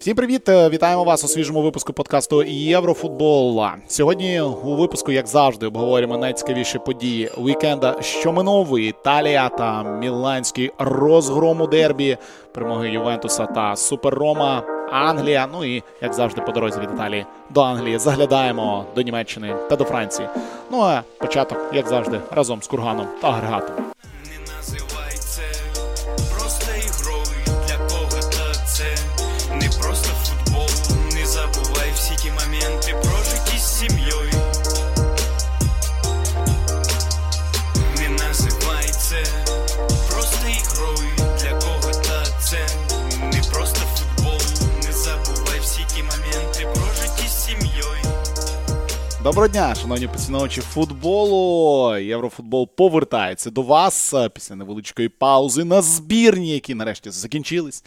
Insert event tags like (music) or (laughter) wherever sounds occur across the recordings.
Всім привіт! Е, вітаємо вас у свіжому випуску подкасту Єврофутбол. Сьогодні у випуску, як завжди, обговорюємо найцікавіші події вікенда, що минув Італія та Міланський розгром у дербі, перемоги Ювентуса та Суперрома, Англія. Ну і як завжди, по дорозі від Італії до Англії заглядаємо до Німеччини та до Франції. Ну а початок, як завжди, разом з Курганом та агрегатом. Доброго дня, шановні поціновувачі футболу. Єврофутбол повертається до вас е, після невеличкої паузи на збірні, які нарешті закінчились.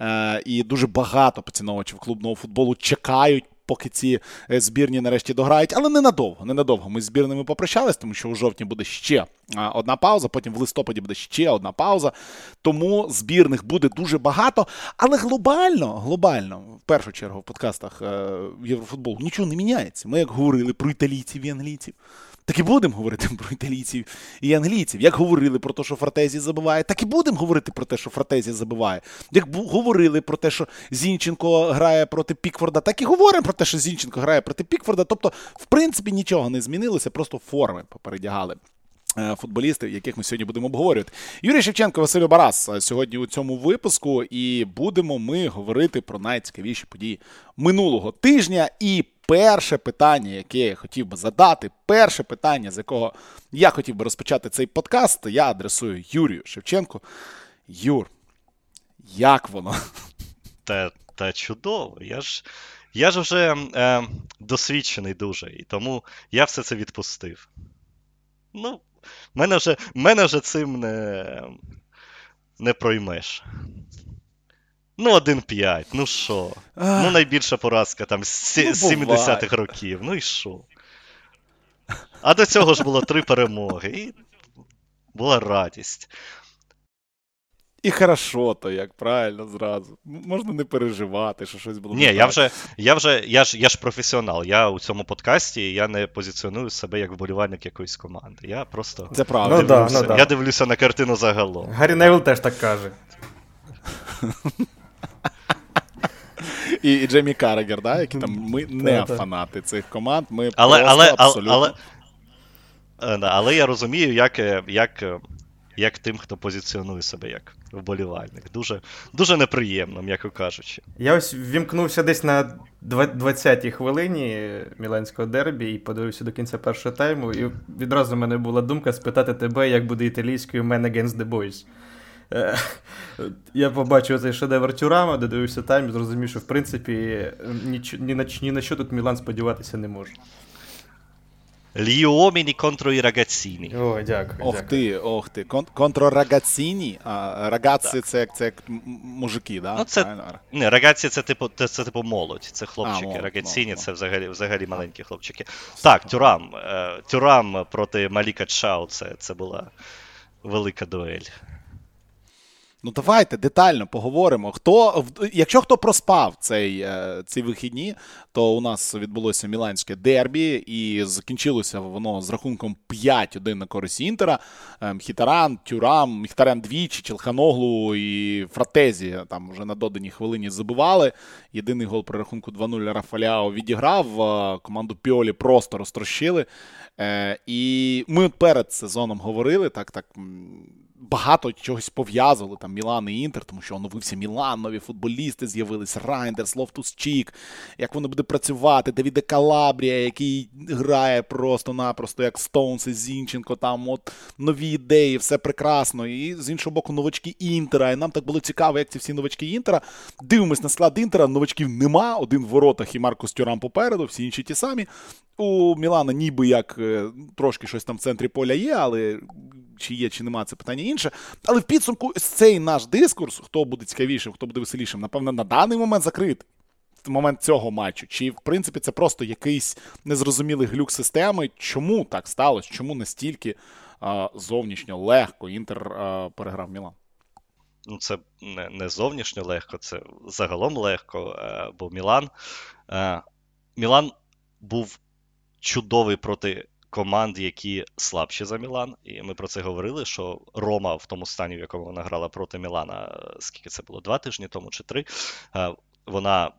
Е, і дуже багато поціновувачів клубного футболу чекають поки ці е, збірні нарешті дограють, але ненадовго. Ненадовго ми з збірними попрощались, тому що у жовтні буде ще одна пауза, потім в листопаді буде ще одна пауза. Тому збірних буде дуже багато. Але глобально, глобально, в першу чергу, в подкастах е, Єврофутболу нічого не міняється. Ми як говорили про італійців і англійців. Так і будемо говорити про італійців і англійців. Як говорили про те, що Фратезі забиває, так і будемо говорити про те, що Фратезі забиває. Як говорили про те, що Зінченко грає проти Пікфорда, так і говоримо про те, що Зінченко грає проти Пікфорда. Тобто, в принципі, нічого не змінилося, просто форми попередягали. Е, футболістів, яких ми сьогодні будемо обговорювати, Юрій Шевченко, Василь Барас сьогодні у цьому випуску, і будемо ми говорити про найцікавіші події минулого тижня. І перше питання, яке я хотів би задати, перше питання, з якого я хотів би розпочати цей подкаст, я адресую Юрію Шевченку. Юр, як воно? Та та чудово. Я ж я ж вже е, досвідчений дуже, і тому я все це відпустив. Ну, мене вже мене вже цим не не проймеш. Ну, 1-5, ну що? Ну, найбільша поразка там з ну, 70-х років. Ну і що? А до цього ж було три перемоги. І була радість. І хорошо, то як правильно зразу. Можна не переживати, що щось було. Ні, я вже, я вже, я ж я ж професіонал. Я у цьому подкасті я не позиціоную себе як вболівальник якоїсь команди. Я просто Це правда. Ну, дивлюся, ну, да, ну, я дивлюся на картину загалом. Гаррі Невіл теж так каже. (laughs) (laughs) І і Джеймі Карагер, да, які там ми не фанати цих команд. Ми але, просто але, абсолютно... але, але, е, але я розумію, як як, як тим, хто позиціонує себе як вболівальник. Дуже дуже неприємно, м'яко кажучи. Я ось вімкнувся десь на 20-й хвилині Міланського дербі і подивився до кінця першого тайму. І відразу в мене була думка спитати тебе, як буде італійською Man Against the Boys. Е, я побачив цей шедевр Тюрама, додивився тайм і зрозумів, що в принципі ні, ні, на, ні на що тут Мілан сподіватися не може. Gli uomini contro i ragazzini. О, дякую. Ох ти, ох ти. Контро рагаційні. А рагаци це як це як мужики, да? Ну, це, не, рагацці це типу це, це типу молодь, це хлопчики. А, це взагалі взагалі маленькі хлопчики. Так, Тюрам. Е, Тюрам проти Маліка Чао, це, це була велика дуель. Ну, давайте детально поговоримо. Хто, Якщо хто проспав цей, е, ці вихідні, то у нас відбулося Міланське дербі, і закінчилося воно з рахунком 5-1 на користь Інтера. Е, Мхітаран, Тюрам, Мхітаран двічі, Челханоглу і Фратезі там вже на доданій хвилині забивали. Єдиний гол при рахунку 2-0 Рафа Леау відіграв. Е, команду Піолі просто розтрощили. І ми перед сезоном говорили так, так багато чогось пов'язували там Мілан і Інтер, тому що оновився Мілан, нові футболісти з'явились, Рейндерс, Лофтус Чік, як воно буде працювати, Давіде Калабрія, який грає просто-напросто, як Стоунс і Зінченко, там от нові ідеї, все прекрасно. І з іншого боку, новачки Інтера. І нам так було цікаво, як ці всі новачки Інтера. Дивимось на склад Інтера, новачків нема, один в воротах і Маркус Тюрам попереду, всі інші ті самі. У Мілана ніби як е, трошки щось там в центрі поля є, але чи є, чи нема, це питання інше. Але в підсумку цей наш дискурс, хто буде цікавішим, хто буде веселішим, напевно, на даний момент закритий. Момент цього матчу, чи в принципі це просто якийсь незрозумілий глюк системи? Чому так сталося? Чому настільки а, зовнішньо легко Інтер а, переграв Мілан? ну, це не не зовнішньо легко, це загалом легко. Е, бо Мілан е, Мілан був чудовий проти команд, які слабші за Мілан. І ми про це говорили, що Рома в тому стані, в якому вона грала проти Мілана, скільки це було, два тижні тому чи три. Вона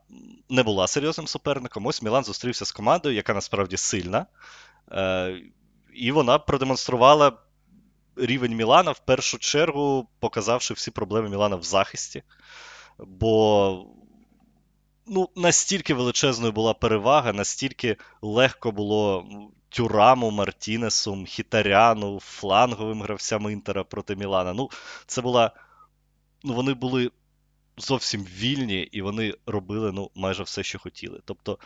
не була серйозним суперником. Ось Мілан зустрівся з командою, яка насправді сильна. І вона продемонструвала рівень Мілана в першу чергу, показавши всі проблеми Мілана в захисті. Бо ну, настільки величезною була перевага, настільки легко було Тюраму, Мартінесу, Хітаряну, фланговим гравцям Інтера проти Мілана. Ну, це була. Ну, вони були зовсім вільні, і вони робили ну, майже все, що хотіли. Тобто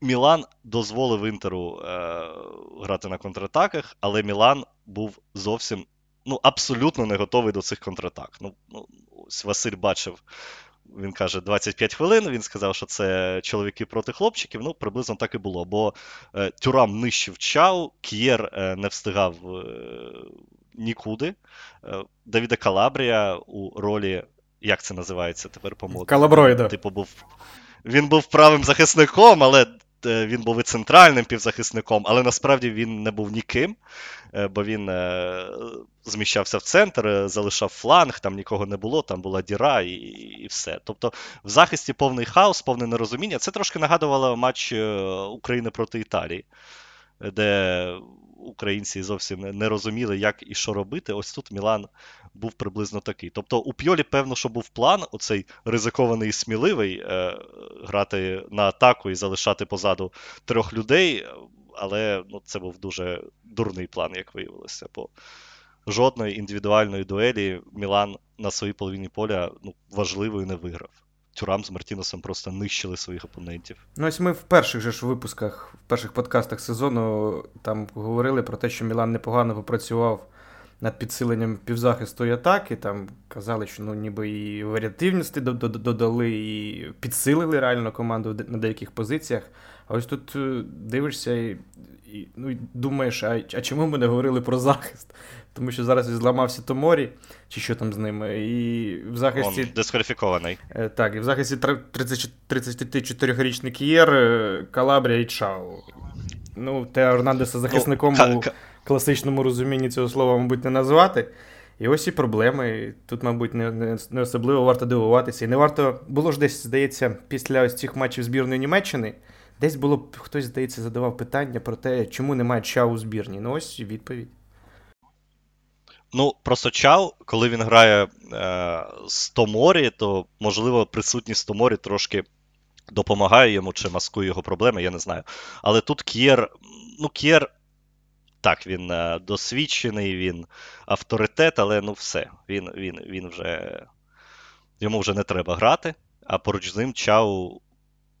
Мілан дозволив Інтеру е, грати на контратаках, але Мілан був зовсім ну, абсолютно не готовий до цих контратак. Ну, ну, ось Василь бачив. Він каже 25 хвилин. Він сказав, що це чоловіки проти хлопчиків. Ну, приблизно так і було. Бо е, Тюрам нищив чау, К'єр е, не встигав е, нікуди. Давіда Калабрія у ролі, як це називається тепер по моду? Калаброїда. Типу, був. Він був правим захисником, але він був і центральним півзахисником, але насправді він не був ніким, е, бо він е, зміщався в центр, залишав фланг, там нікого не було, там була діра і і все. Тобто в захисті повний хаос, повне нерозуміння. Це трошки нагадувало матч України проти Італії, де українці зовсім не розуміли, як і що робити. Ось тут Мілан був приблизно такий. Тобто, у Пьолі, певно, що був план, оцей ризикований і сміливий, е, грати на атаку і залишати позаду трьох людей. Але ну, це був дуже дурний план, як виявилося. Бо жодної індивідуальної дуелі Мілан на своїй половині поля ну, важливою не виграв. Тюрам з Мартіносом просто нищили своїх опонентів. Ну, ось ми в перших же ж випусках, в перших подкастах сезону там говорили про те, що Мілан непогано попрацював над підсиленням півзахисту і атаки. Там казали, що ну, ніби і варіативності додали, і підсилили реально команду на деяких позиціях. А ось тут е, дивишся і ну, думаєш, а, а чому ми не говорили про захист? Тому що зараз він зламався Томорі, чи що там з ними, і в захисті. Он дискваліфікований. Е, так, і в захисті 34-річний Кієр, е, Калабрія і Чау. Ну, Тео Орнандеса захисником ну, у класичному розумінні цього слова, мабуть, не назвати. І ось і проблеми. Тут, мабуть, не, не не, особливо варто дивуватися. І не варто було ж десь, здається, після ось цих матчів збірної Німеччини. Десь було хтось, здається, задавав питання про те, чому немає чау у збірні. Ну, ось відповідь. Ну, просто Чау, коли він грає е, з Томорі, то, можливо, присутність Томорі трошки допомагає йому чи маскує його проблеми, я не знаю. Але тут К'єр, ну, К'єр, так, він е, досвідчений, він авторитет, але ну все, він він, він вже. Йому вже не треба грати, а поруч з ним Чау,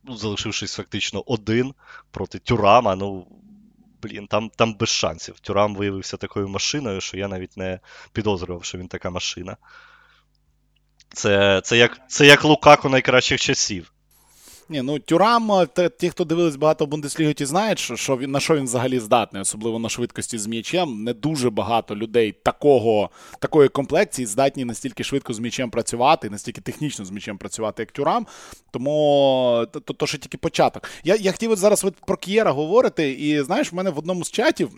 ну, залишившись фактично один проти Тюрама, ну блін, там там без шансів. Тюрам виявився такою машиною, що я навіть не підозрював, що він така машина. Це це, як це як Лукаку найкращих часів. Ні, ну Тюрам, е, ті, хто дивились багато Бундесліги, ті знають, що, що він, на що він взагалі здатний, особливо на швидкості з м'ячем. Не дуже багато людей такого, такої комплекції здатні настільки швидко з м'ячем працювати, настільки технічно з м'ячем працювати, як Тюрам. Тому то, то, то ще тільки початок. Я я хотів от зараз от про К'єра говорити, і знаєш, в мене в одному з чатів.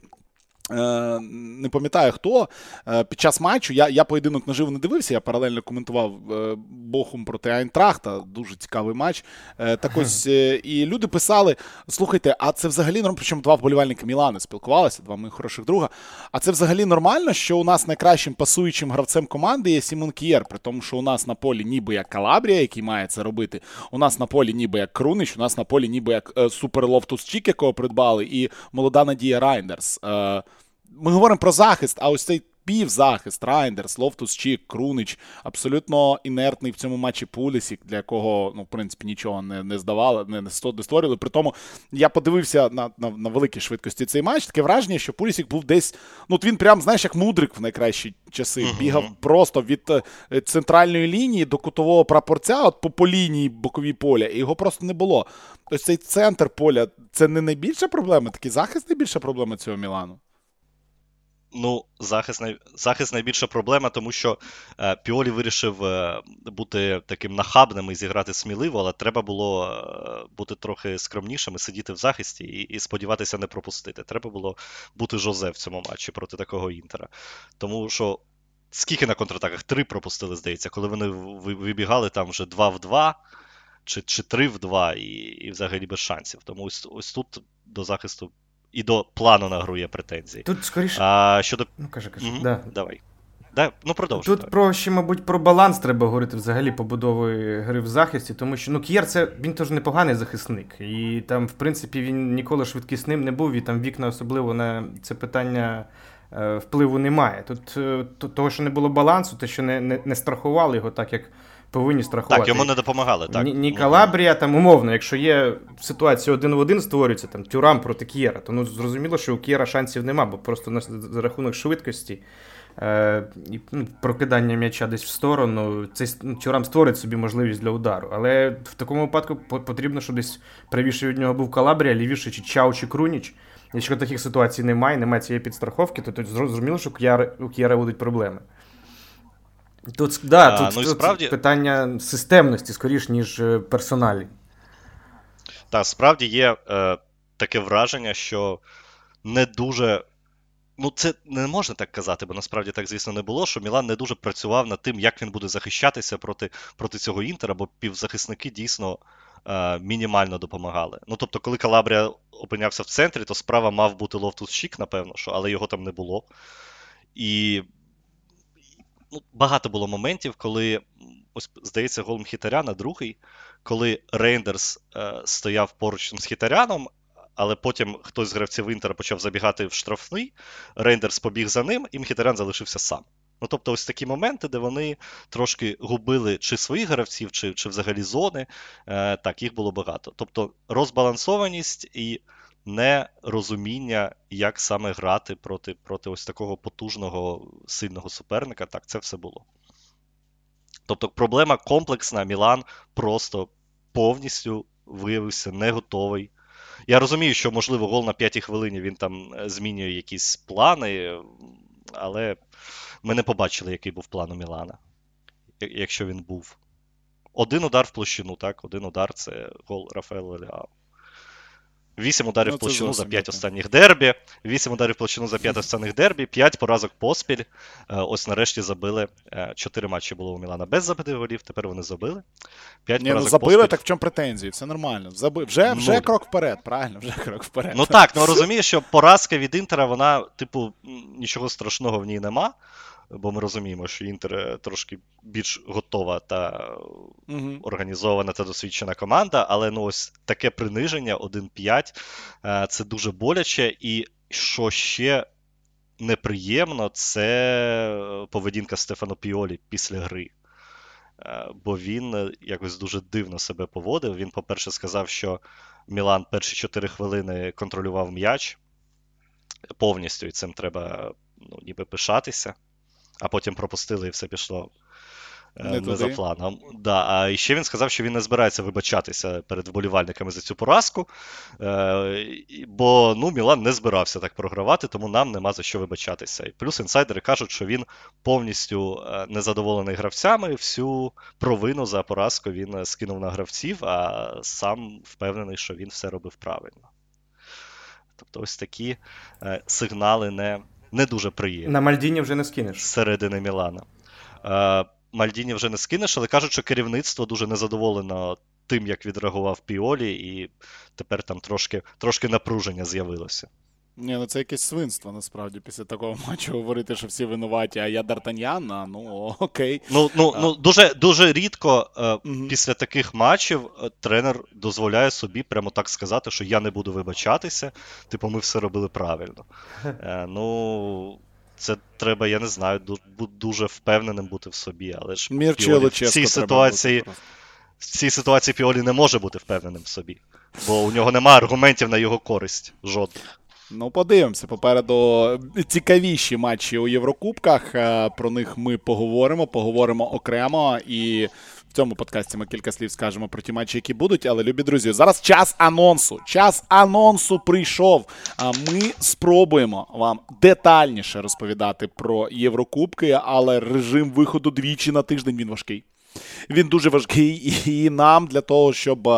Е, не пам'ятаю хто е, під час матчу. Я я поєдинок наживо не дивився, я паралельно коментував е, Бохум проти Айнтрахта. Дуже цікавий матч. Так ось (laughs) і люди писали: слухайте, а це взагалі нормально, причому два вболівальники Мілани спілкувалися, два моїх хороших друга. А це взагалі нормально, що у нас найкращим пасуючим гравцем команди є Сімон Кієр, при тому, що у нас на полі ніби як Калабрія, який має це робити. У нас на полі ніби як Крунич, у нас на полі ніби як Супер Лофтус Чік, якого придбали, і молода Надія Рейндерс ми говоримо про захист, а ось цей півзахист, Рейндерс, Лофтус Чік, Крунич, абсолютно інертний в цьому матчі Пулісік, для якого, ну, в принципі, нічого не не здавали, не, не створювали. При тому я подивився на на, на великій швидкості цей матч. Таке враження, що Пулісік був десь. Ну, він прям, знаєш, як мудрик в найкращі часи. Бігав просто від е, центральної лінії до кутового прапорця, от по, по лінії боковій поля, і його просто не було. Тобто цей центр поля це не найбільша проблема, такий захист найбільша проблема цього Мілану. Ну, захист захист найбільша проблема, тому що е, Піолі вирішив е, бути таким нахабним і зіграти сміливо, але треба було е, бути трохи скромнішим і сидіти в захисті і, і сподіватися не пропустити. Треба було бути Жозе в цьому матчі проти такого Інтера. Тому що скільки на контратаках? Три пропустили, здається, коли вони вибігали там вже 2 в 2 чи чи 3 в 2 і і взагалі без шансів. Тому ось, ось тут до захисту і до плану на гру є претензії. Тут скоріше. А, щодо... Ну, кажи, кажи. Угу. Да. Давай. Да, ну продовжуй. Тут про ще, мабуть, про баланс треба говорити взагалі побудови гри в захисті, тому що ну К'єр це він теж непоганий захисник. І там, в принципі, він ніколи швидкісним не був, і там вікна особливо на це питання е, впливу немає. Тут е, того, що не було балансу, те, що не, не, не страхували його так, як повинні страхувати. Так, йому не допомагали. так. Ні, ні Калабрія, там умовно, якщо є ситуація один в один створюється, там Тюрам проти К'єра, то ну зрозуміло, що у К'єра шансів нема, бо просто на, за рахунок швидкості е, і ну, прокидання м'яча десь в сторону, цей ну, Тюрам створить собі можливість для удару. Але в такому випадку потрібно, щоб десь правіше від нього був Калабрія, лівіше чи Чау, чи Круніч. Якщо таких ситуацій немає, немає цієї підстраховки, то, то зрозуміло, що у К'єра будуть проблеми. Тут да, а, тут, ну, тут справді... питання системності, скоріш, ніж е, персоналі. Так, справді є е, таке враження, що не дуже. Ну, це не можна так казати, бо насправді так, звісно, не було, що Мілан не дуже працював над тим, як він буде захищатися проти проти цього Інтера, бо півзахисники дійсно е, мінімально допомагали. Ну, тобто, коли Калабрія опинявся в центрі, то справа мав бути Лофтус Шік, напевно, що, але його там не було. І ну, багато було моментів, коли, ось, здається, гол Мхітаряна другий, коли Рейндерс е, стояв поруч з Мхітаряном, але потім хтось з гравців Інтера почав забігати в штрафний, Рейндерс побіг за ним, і Мхітарян залишився сам. Ну, тобто, ось такі моменти, де вони трошки губили чи своїх гравців, чи чи взагалі зони. Е, Так, їх було багато. Тобто розбалансованість і нерозуміння, як саме грати проти проти ось такого потужного сильного суперника. Так, це все було. Тобто, проблема комплексна, Мілан просто повністю виявився не готовий. Я розумію, що, можливо, гол на п'ятій хвилині він там е, змінює якісь плани, але ми не побачили, який був план у Мілана, якщо він був. Один удар в площину, так? Один удар це гол Рафаела Ляо. 8 ударів ну, площину за 5 останніх дербі, 8 ударів площину за 5 (laughs) останніх дербі, 5 поразок поспіль. Е, ось нарешті забили. 4 е, матчі було у Мілана без забитих голів, тепер вони забили. 5 Ні, ну, поразок ну забили, поспіль. так в чому претензії? Все нормально. Заби... Вже вже ну, крок вперед, правильно, вже крок вперед. Ну так, ну (laughs) розумієш, що поразка від Інтера, вона, типу, нічого страшного в ній нема бо ми розуміємо, що Інтер е, трошки більш готова та угу. організована та досвідчена команда, але ну ось таке приниження 1-5 е, це дуже боляче. І що ще неприємно, це поведінка Стефано Піолі після гри. Бо він якось дуже дивно себе поводив. Він, по-перше, сказав, що Мілан перші 4 хвилини контролював м'яч повністю, і цим треба ну, ніби пишатися а потім пропустили і все пішло е, не, не за планом. Да, А ще він сказав, що він не збирається вибачатися перед вболівальниками за цю поразку. Е, Бо ну, Мілан не збирався так програвати, тому нам нема за що вибачатися. І плюс інсайдери кажуть, що він повністю е, незадоволений гравцями, всю провину за поразку він скинув на гравців, а сам впевнений, що він все робив правильно. Тобто ось такі сигнали не не дуже приємні. На Мальдіні вже не скинеш. Середини Мілана. Е, Мальдіні вже не скинеш, але кажуть, що керівництво дуже незадоволено тим, як відреагував Піолі, і тепер там трошки, трошки напруження з'явилося. Ні, ну це якесь свинство насправді після такого (laughs) матчу говорити, що всі винуваті, а я Дартаньян, ну окей. Ну ну, ну дуже дуже рідко е, угу. після таких матчів е, тренер дозволяє собі прямо так сказати, що я не буду вибачатися. Типу, ми все робили правильно. (laughs) Е, Ну. Це треба, я не знаю, дуже впевненим бути в собі, але ж Піолі, в цій ситуації в цій ситуації Піолі не може бути впевненим в собі, бо у нього немає аргументів на його користь жодних. Ну, подивимося. Попереду цікавіші матчі у Єврокубках. Е, про них ми поговоримо, поговоримо окремо. І в цьому подкасті ми кілька слів скажемо про ті матчі, які будуть. Але, любі друзі, зараз час анонсу. Час анонсу прийшов. Ми спробуємо вам детальніше розповідати про Єврокубки, але режим виходу двічі на тиждень він важкий. Він дуже важкий, і нам для того, щоб.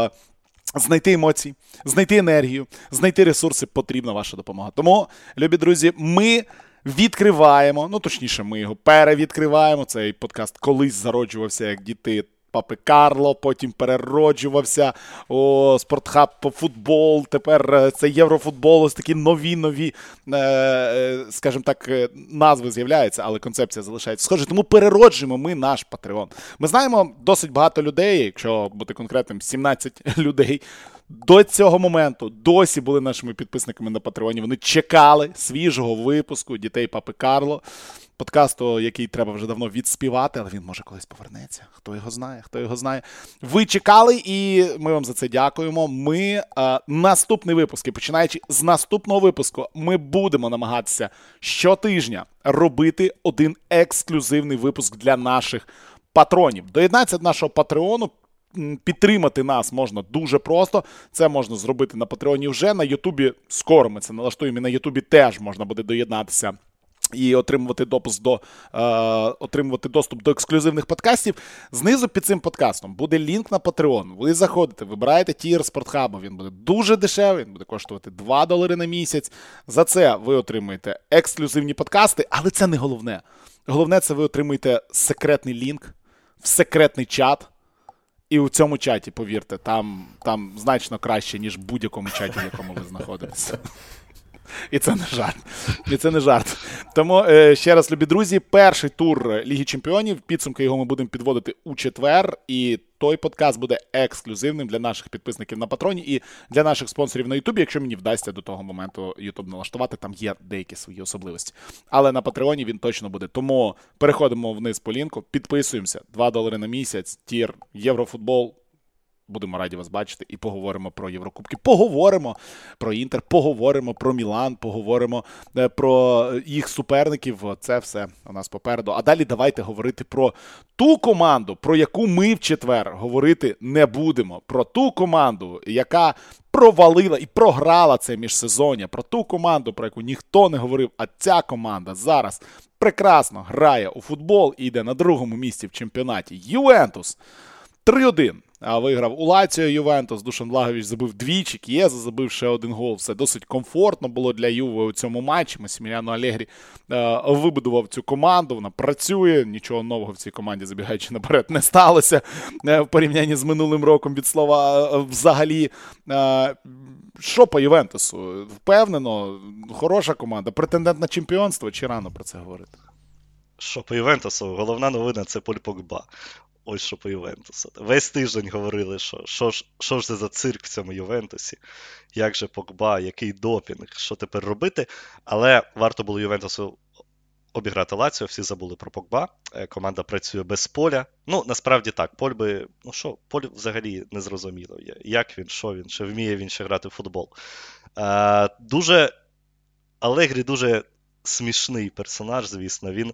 Знайти емоції, знайти енергію, знайти ресурси потрібна ваша допомога. Тому, любі друзі, ми відкриваємо, ну точніше, ми його перевідкриваємо. Цей подкаст колись зароджувався як діти. Папи Карло, потім перероджувався о, спортхаб по футбол. Тепер е, це єврофутбол, ось такі нові, нові, е, е скажімо так, назви з'являються, але концепція залишається схоже. Тому перероджуємо ми наш Патреон. Ми знаємо досить багато людей, якщо бути конкретним, 17 (laughs) людей до цього моменту досі були нашими підписниками на Патреоні. Вони чекали свіжого випуску дітей Папи Карло. Подкасту, який треба вже давно відспівати, але він може колись повернеться. Хто його знає, хто його знає. Ви чекали, і ми вам за це дякуємо. Ми а, наступний випуск, і починаючи з наступного випуску, ми будемо намагатися щотижня робити один ексклюзивний випуск для наших патронів. Доєднатися до нашого патреону підтримати нас можна дуже просто. Це можна зробити на Patreon і вже. На Ютубі скоро ми це налаштуємо. і На Ютубі теж можна буде доєднатися. І отримувати допуск до е, отримувати доступ до ексклюзивних подкастів. Знизу під цим подкастом буде лінк на Patreon. Ви заходите, вибираєте тір спортхабу. Він буде дуже дешевий, він буде коштувати 2 долари на місяць. За це ви отримуєте ексклюзивні подкасти, але це не головне. Головне, це ви отримуєте секретний лінк в секретний чат. І у цьому чаті, повірте, там там значно краще, ніж в будь-якому чаті, в якому ви знаходитеся. І це не жарт. І це не жарт. Тому е, ще раз, любі друзі, перший тур Ліги Чемпіонів. Підсумки його ми будемо підводити у четвер. І той подкаст буде ексклюзивним для наших підписників на патроні і для наших спонсорів на Ютубі, якщо мені вдасться до того моменту Ютуб налаштувати, там є деякі свої особливості. Але на Патреоні він точно буде. Тому переходимо вниз по лінку, підписуємося 2 долари на місяць, тір, єврофутбол. Будемо раді вас бачити і поговоримо про Єврокубки. Поговоримо про Інтер, поговоримо про Мілан, поговоримо е, про їх суперників. Це все у нас попереду. А далі давайте говорити про ту команду, про яку ми в четвер говорити не будемо. Про ту команду, яка провалила і програла це міжсезоння. Про ту команду, про яку ніхто не говорив. А ця команда зараз прекрасно грає у футбол і йде на другому місці в чемпіонаті. Ювентус 3-1 виграв у Лаціо Ювентус. Душан Влагович забив двічі, К'єза забив ще один гол. Все досить комфортно було для Юви у цьому матчі. Масіміляно Алегрі е, вибудував цю команду. Вона працює. Нічого нового в цій команді, забігаючи наперед, не сталося е, в порівнянні з минулим роком від слова е, взагалі. Що по Ювентусу? Впевнено, хороша команда, претендент на чемпіонство, чи рано про це говорити? Що по Ювентусу, головна новина це Поль Погба. Ось що по Ювентусу. Весь тиждень говорили, що що ж що ж це за цирк в цьому Ювентусі, як же Погба, який допінг, що тепер робити. Але варто було Ювентусу обіграти Лаціо, всі забули про Погба. Е, команда працює без поля. Ну, насправді так, Поль би. Ну що, Поль взагалі не зрозуміло, як він, що він, чи вміє він ще грати в футбол. Е, Дуже. Алегрі дуже смішний персонаж, звісно. Він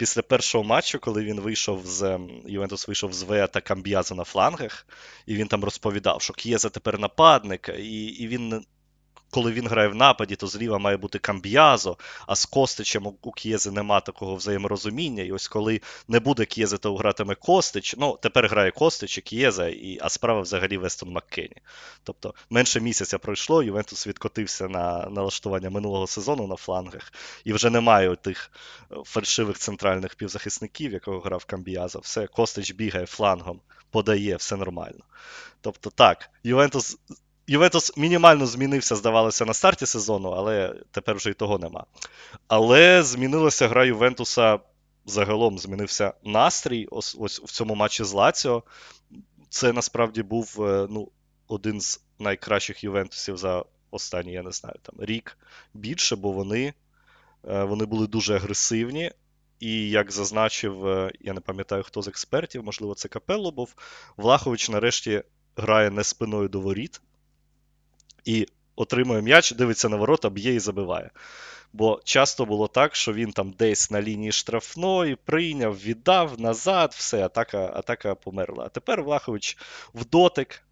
після першого матчу, коли він вийшов з Ювентус вийшов з Веа та Камб'яза на флангах, і він там розповідав, що К'єза тепер нападник, і і він коли він грає в нападі, то зліва має бути Камб'язо, а з Костичем у К'єзи нема такого взаєморозуміння. І ось коли не буде К'єзи, то гратиме Костич. Ну, тепер грає Костич і К'єза, і, а справа взагалі Вестон Маккені. Тобто менше місяця пройшло, Ювентус відкотився на налаштування минулого сезону на флангах, і вже немає тих е, фальшивих центральних півзахисників, якого грав Камб'язо. Все, Костич бігає флангом, подає, все нормально. Тобто так, Ювентус Ювентус мінімально змінився, здавалося, на старті сезону, але тепер вже і того нема. Але змінилася гра Ювентуса загалом, змінився настрій. Ось ось в цьому матчі з Лаціо. Це насправді був е, ну, один з найкращих Ювентусів за останній, я не знаю, там рік більше, бо вони, е, вони були дуже агресивні. І як зазначив, е, я не пам'ятаю, хто з експертів, можливо, це Капелло був, Влахович нарешті грає не спиною до воріт. І отримує м'яч, дивиться на ворота, б'є і забиває. Бо часто було так, що він там десь на лінії штрафної прийняв, віддав назад, все, атака атака померла. А тепер Влахович в дотик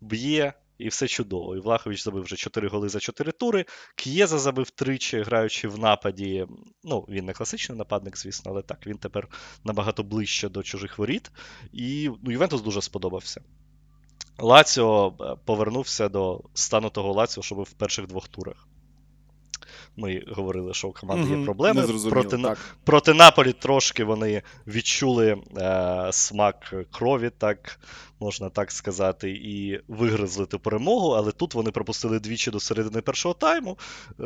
б'є, і все чудово. І Влахович забив вже 4 голи за 4 тури. К'єза забив тричі, граючи в нападі. Ну, він не класичний нападник, звісно, але так, він тепер набагато ближче до чужих воріт. І ну, Ювентус дуже сподобався. Лаціо е, повернувся до стану того Лаціо, що був в перших двох турах. Ми говорили, що у команди є проблеми. Проти так. проти Наполі трошки вони відчули е, смак крові, так можна так сказати, і вигризли ту перемогу, але тут вони пропустили двічі до середини першого тайму. Е,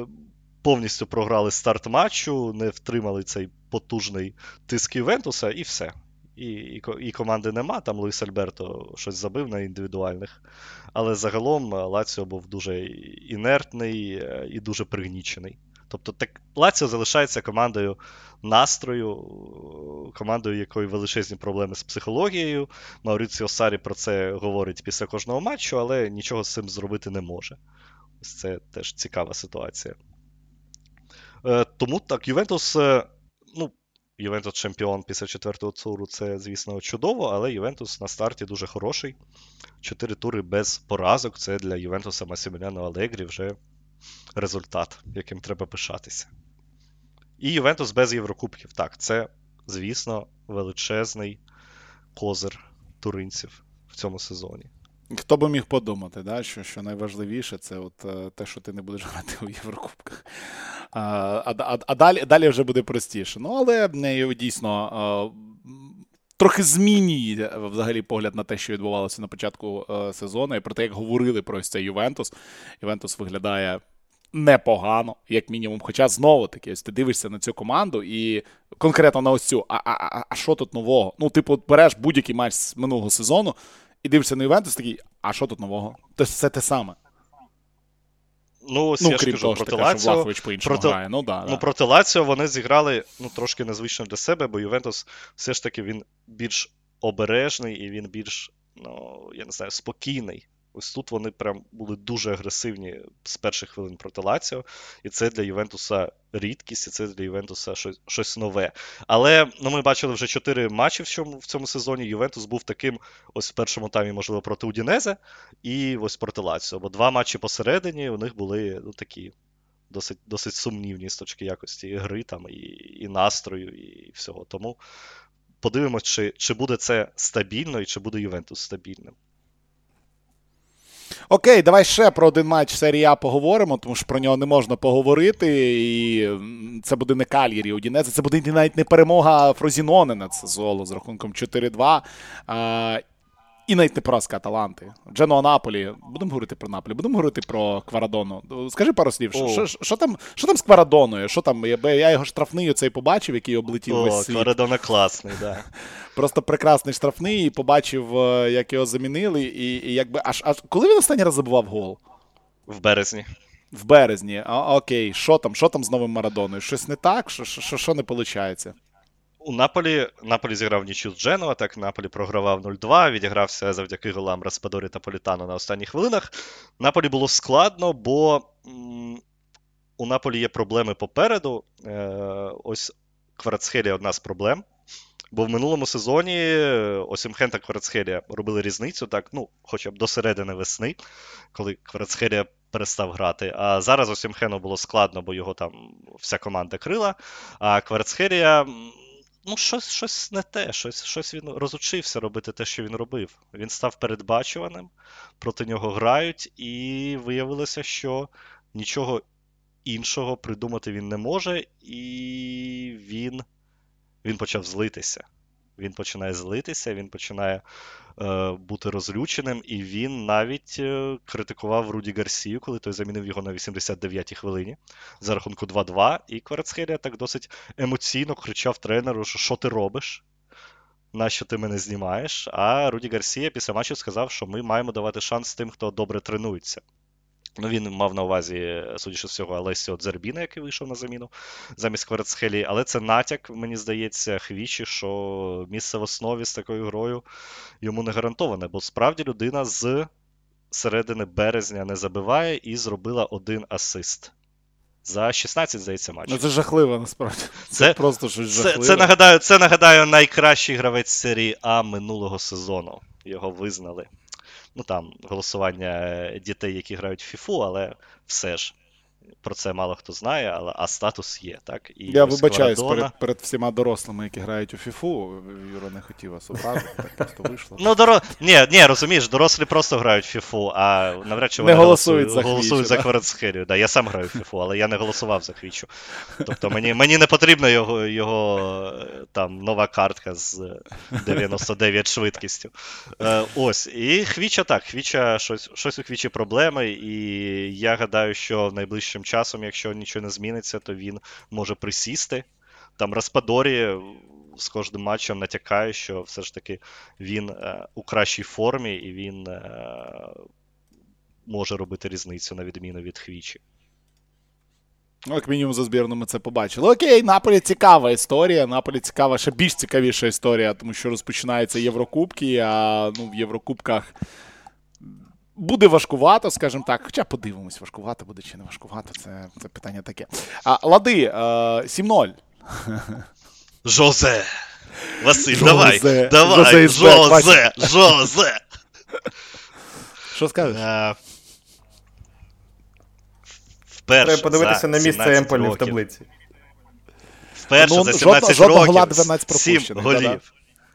повністю програли старт матчу, не втримали цей потужний тиск Ювентуса, і все. І і, і команди нема. Там Луїс Альберто щось забив на індивідуальних. Але загалом е, Лаціо був дуже інертний е, і дуже пригнічений. Тобто так, Лаціо залишається командою настрою, командою, якої величезні проблеми з психологією. Мауріціо Сарі про це говорить після кожного матчу, але нічого з цим зробити не може. Ось це теж цікава ситуація. Е, тому так, Ювентус. ну, Ювентус чемпіон після четвертого туру це, звісно, чудово, але Ювентус на старті дуже хороший. Чотири тури без поразок це для Ювентуса Масіміляно Алегрі вже результат, яким треба пишатися. І Ювентус без Єврокубків. Так, це, звісно, величезний козир туринців в цьому сезоні. Хто би міг подумати, да, що що найважливіше, це от е, те, що ти не будеш грати у Єврокубках. А а, а, далі далі вже буде простіше. Ну, але дійсно трохи змінює взагалі погляд на те, що відбувалося на початку е, сезону, і про те, як говорили про цей Ювентус. Ювентус виглядає. Непогано, як мінімум. Хоча знову таки, ось ти дивишся на цю команду і конкретно на ось цю. А а, а, а що тут нового? Ну, типу, береш будь-який матч з минулого сезону, і дивишся на Ювентус, такий, а що тут нового? Це все те саме. Ну, ось ну, я крім ж кажу, проти Лаціо, проти, грає. Ну, да, ну, да. проти Лаціо вони зіграли ну, трошки незвично для себе, бо Ювентус все ж таки він більш обережний і він більш, ну, я не знаю, спокійний. Ось тут вони прям були дуже агресивні з перших хвилин проти Лаціо, і це для Ювентуса рідкість, і це для Ювентуса щось щось нове. Але ну, ми бачили вже чотири матчі в цьому в цьому сезоні. Ювентус був таким ось в першому таймі, можливо, проти Удінезе і ось проти Лаціо. Бо два матчі посередині у них були ну, такі досить досить сумнівні з точки якості гри там, і і настрою, і всього. Тому подивимось, чи, чи буде це стабільно і чи буде Ювентус стабільним. Окей, давай ще про один матч серії А поговоримо, тому що про нього не можна поговорити. І це буде не Кальєрі Одінець, це буде навіть не перемога Фрозінонена. це золо з рахунком 4-2. І навіть не поразка Аталанти. Джено Наполі. Будемо говорити про Наполі, будемо говорити про Кварадону. Скажи пару слів, що що, що, там що там з Кварадоною? Що там? Я я його штрафний оцей побачив, який облетів О, весь світ. Кварадона класний, да. (laughs) Просто прекрасний штрафний, і побачив, е, як його замінили. І і якби аж аж коли він останній раз забував гол? В березні. В березні. А, Окей, що там? Що там з новим Марадоною? Щось не так? Що що, що не виходить? У Наполі Наполі зіграв нічю з Дженуа, так Наполі програвав 0-2, відігрався завдяки голам Распадорі та Політану на останніх хвилинах. Наполі було складно, бо у Наполі є проблеми попереду. Е- Ось Кварацхелія одна з проблем. Бо в минулому сезоні Осімхен та Кварацхелія робили різницю, так, ну, хоча б до середини весни, коли Кварацхелія перестав грати. А зараз Осімхену було складно, бо його там вся команда крила. А Кварацхелія ну, щось щось не те, щось щось він розучився робити те, що він робив. Він став передбачуваним, проти нього грають, і виявилося, що нічого іншого придумати він не може, і він, він почав злитися. Він починає злитися, він починає е, бути розлюченим, і він навіть е, критикував Руді Гарсію, коли той замінив його на 89-й хвилині за рахунку 2-2. І Кварцхелія так досить емоційно кричав тренеру, що що ти робиш? Нащо ти мене знімаєш? А Руді Гарсія після матчу сказав, що ми маємо давати шанс тим, хто добре тренується. Ну, Він мав на увазі, судячи з цього, Алесіо Дзербіна, який вийшов на заміну замість Кварцхелі. Але це натяк, мені здається, хвічі, що місце в основі з такою грою йому не гарантоване, бо справді людина з середини березня не забиває і зробила один асист. За 16, здається, матчів. Ну це жахливо, насправді. Це, Це- просто щось Це, жахливе. це, нагадаю, це нагадаю найкращий гравець серії А минулого сезону. Його визнали. Ну там голосування е, дітей, які грають в Фіфу, але все ж. Про це мало хто знає, але а статус є, так? І Я вибачаюсь Кварадона- перед, перед всіма дорослими, які грають у Фіфу. Юра не хотів вас образити, так (laughs) просто вийшло. Ну, доро... ні, ні, розумієш, дорослі просто грають в Фіфу, а навряд чи вони голосують голосують, за голосують за да? Кварацхерію. Да, я сам граю в Фіфу, але я не голосував за Хвічу. Тобто мені, мені не потрібна його, його там нова картка з 99 швидкістю. Е, ось. І Хвіча так, Хвіча щось, щось у Хвічі проблеми, і я гадаю, що найближчим часом, якщо нічого не зміниться, то він може присісти. Там Распадорі з кожним матчем натякає, що все ж таки він е, у кращій формі і він е, може робити різницю на відміну від Хвічі. Ну, як мінімум за збірну ми це побачили. Окей, Наполі цікава історія. Наполі цікава, ще більш цікавіша історія, тому що розпочинаються Єврокубки, а ну, в Єврокубках буде важкувато, скажімо так. Хоча подивимось, важкувато буде чи не важкувато, це, це питання таке. А, Лади, е, 7-0. (laughs) Жозе! Василь, Жозе. давай! Давай! Жозе! Жозе! (laughs) Що скажеш? Е, Вперше Треба подивитися за на місце Емполі в таблиці. Вперше Ну, за жодного- 17 жодного років. гола 12 7 голів. да-да.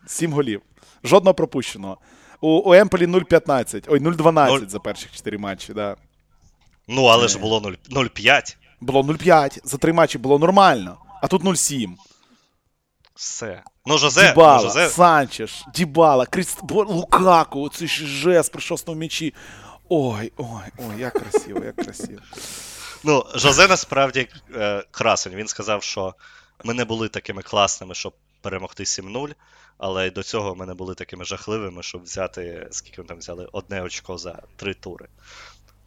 7 голів. Жодного пропущеного. У, у Емполі 0-15. Ой, 0-12 Нуль. за перших 4 матчі, да. Ну, але ж було 0 0,5. Було 0-5. За 3 матчі було нормально. А тут 0-7. Все. Ну, Жозе, ну, Жозе Санчеш, Дібала, Кріст... Бо- Лукаку, оцей жест при шостому м'ячі. Ой, ой, ой, як красиво, як красиво. Ну, Жозе насправді е, красень. Він сказав, що ми не були такими класними, щоб перемогти 7-0, але й до цього ми не були такими жахливими, щоб взяти, скільки вони там взяли, одне очко за три тури.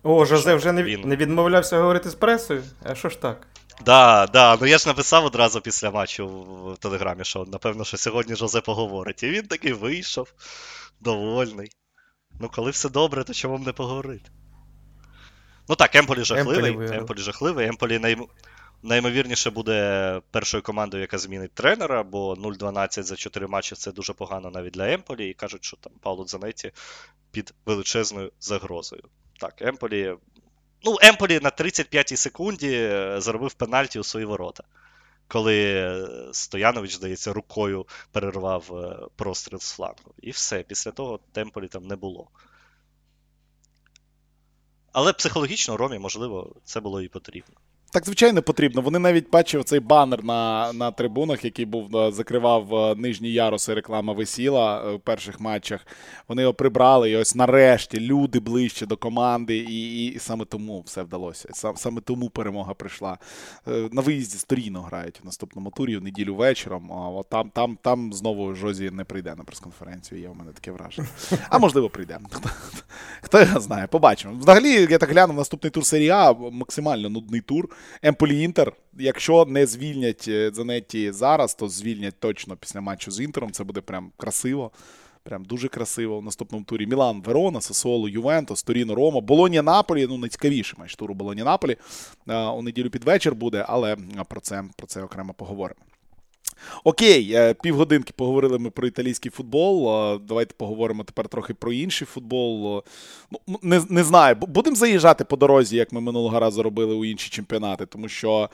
О, Жозе вже не, він- не відмовлявся говорити з пресою? А що ж так? Да, да, ну я ж написав одразу після матчу в, в телеграмі, що напевно, що сьогодні Жозе поговорить. І він таки вийшов, довольний. Ну, коли все добре, то чому б не поговорити? Ну так, Емполі жахливий. Емполі. Емполі жахливий. Емполі найм... наймовірніше буде першою командою, яка змінить тренера, бо 0-12 за 4 матчі це дуже погано навіть для Емполі. І кажуть, що там Пауло Дзанетті під величезною загрозою. Так, Емполі. Ну, Емполі на 35-й секунді е, заробив пенальті у свої ворота. Коли Стоянович, здається, рукою перервав е, простріл з флангу. І все. Після того Темполі там не було. Але психологічно Ромі, можливо, це було і потрібно. Так, звичайно, потрібно. Вони навіть бачив цей банер на, на трибунах, який був е, закривав е, нижні яруси. Реклама висіла е, в перших матчах. Вони його прибрали, і ось нарешті люди ближче до команди, і, і, і саме тому все вдалося. Сам, саме тому перемога прийшла. На виїзді з Торіно грають в наступному турі в неділю вечором. А там, там, там знову Жозі не прийде на прес-конференцію. Є у мене таке враження. А можливо, прийде. (laughs) Хто, його знає, побачимо. Взагалі, я так глянув, наступний тур серії А максимально нудний тур. Емполі Інтер. Якщо не звільнять е, Занетті зараз, то звільнять точно після матчу з Інтером. Це буде прям красиво. Прям дуже красиво в наступному турі. Мілан, Верона, Сосоло, Ювентус, Торіно, Рома, Болонія Наполі. Ну, найцікавіший матч туру Болонія Наполі. Е, У неділю під вечір буде, але е, про це, про це окремо поговоримо. Окей, е, півгодинки поговорили ми про італійський футбол. е, Давайте поговоримо тепер трохи про інший футбол. Е, Ну, не, не знаю, будемо заїжджати по дорозі, як ми минулого разу робили у інші чемпіонати, тому що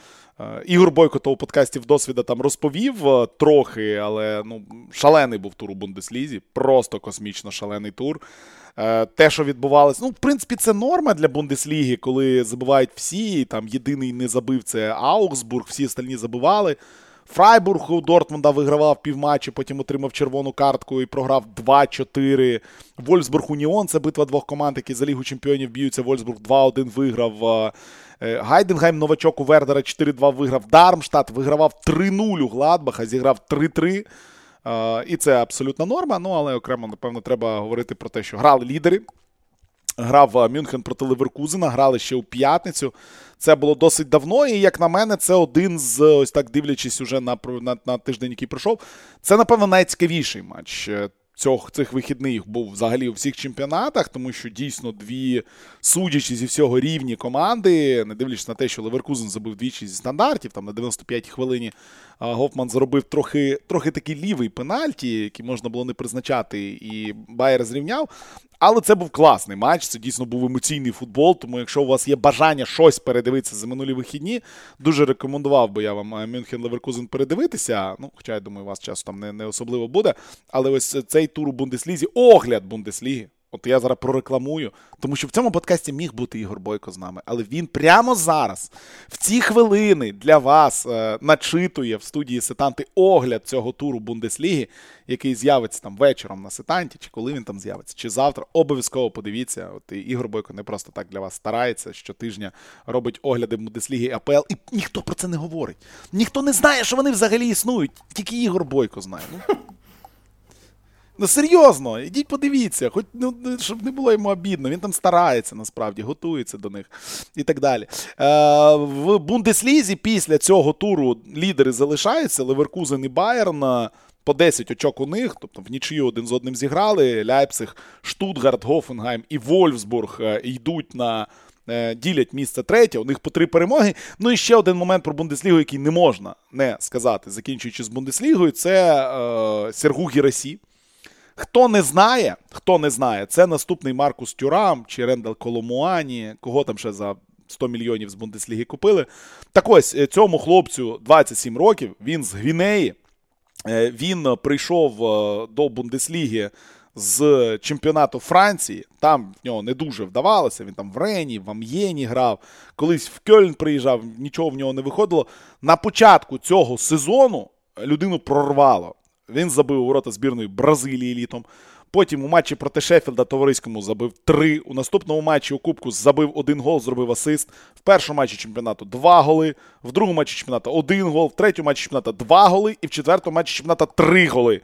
Ігор Бойко то у подкастів досвіда там розповів трохи, але ну, шалений був тур у Бундеслізі, просто космічно шалений тур. Те, що відбувалось, ну, в принципі, це норма для Бундесліги, коли забивають всі. Там єдиний не забив це Аугсбург, всі остальні забивали. Фрайбург у Дортмунда вигравав півматчі, потім отримав червону картку і програв 2-4. Вольсбург Уніон це битва двох команд, які за Лігу чемпіонів б'ються. Вольсбург 2-1 виграв. Е, е, Гайденгайм новачок у Вердера 4-2 виграв. Дармштадт вигравав 3-0 у Гладбаха, зіграв 3-3. Е, І це абсолютна норма. Ну, але окремо, напевно, треба говорити про те, що грали лідери. Грав е, Мюнхен проти Леверкузена, грали ще у п'ятницю. Це було досить давно, і як на мене, це один з ось так дивлячись уже на, на, на тиждень, який пройшов. Це, напевно, найцікавіший матч е, цих, цих вихідних був взагалі у всіх чемпіонатах, тому що дійсно дві судячі зі всього рівні команди, не дивлячись на те, що Леверкузен забив двічі зі стандартів, там на 95-й хвилині Гофман зробив трохи трохи такий лівий пенальті, який можна було не призначати, і Байер зрівняв. Але це був класний матч, це дійсно був емоційний футбол. Тому, якщо у вас є бажання щось передивитися за минулі вихідні, дуже рекомендував би я вам Мюнхен Леверкузен передивитися. Ну, хоча я думаю, у вас часу там не, не особливо буде. Але ось цей тур у Бундеслізі, огляд Бундесліги. От я зараз прорекламую, тому що в цьому подкасті міг бути Ігор Бойко з нами, але він прямо зараз, в ці хвилини, для вас е, начитує в студії Сетанти огляд цього туру Бундесліги, який з'явиться там вечором на Сетанті, чи коли він там з'явиться, чи завтра. Обов'язково подивіться. От Ігор Бойко не просто так для вас старається, щотижня робить огляди Бундесліги АПЛ, і ніхто про це не говорить. Ніхто не знає, що вони взагалі існують. Тільки Ігор Бойко знає. Ну, Ну, серйозно, ідіть подивіться, хоч ну, щоб не було йому обідно. Він там старається насправді, готується до них і так далі. Е, В Бундеслізі після цього туру лідери залишаються. Леверкузен і Байерн. По 10 очок у них, тобто в нічию один з одним зіграли. Ляйпциг, Штутгарт, Гофенгайм і Вольфсбург е, йдуть на. Е, ділять місце третє, у них по три перемоги. Ну і ще один момент про Бундеслігу, який не можна не сказати, закінчуючи з Бундеслігою, це е, Сергу Гірасі. Хто не знає, хто не знає, це наступний Маркус Тюрам чи Рендал Коломуані, кого там ще за 100 мільйонів з Бундесліги купили. Так ось е, цьому хлопцю 27 років, він з Гвінеї. Е, він прийшов е, до Бундесліги з чемпіонату Франції. Там в нього не дуже вдавалося. Він там в Рені, в Амьєні грав. Колись в Кьольн приїжджав, нічого в нього не виходило. На початку цього сезону людину прорвало. Він забив у ворота збірної Бразилії літом. Потім у матчі проти Шеффілда товариському забив три. У наступному матчі у Кубку забив один гол, зробив асист. В першому матчі чемпіонату два голи. В другому матчі чемпіонату один гол, в третьому матчі чемпіонату два голи, і в четвертому матчі чемпіонату три голи.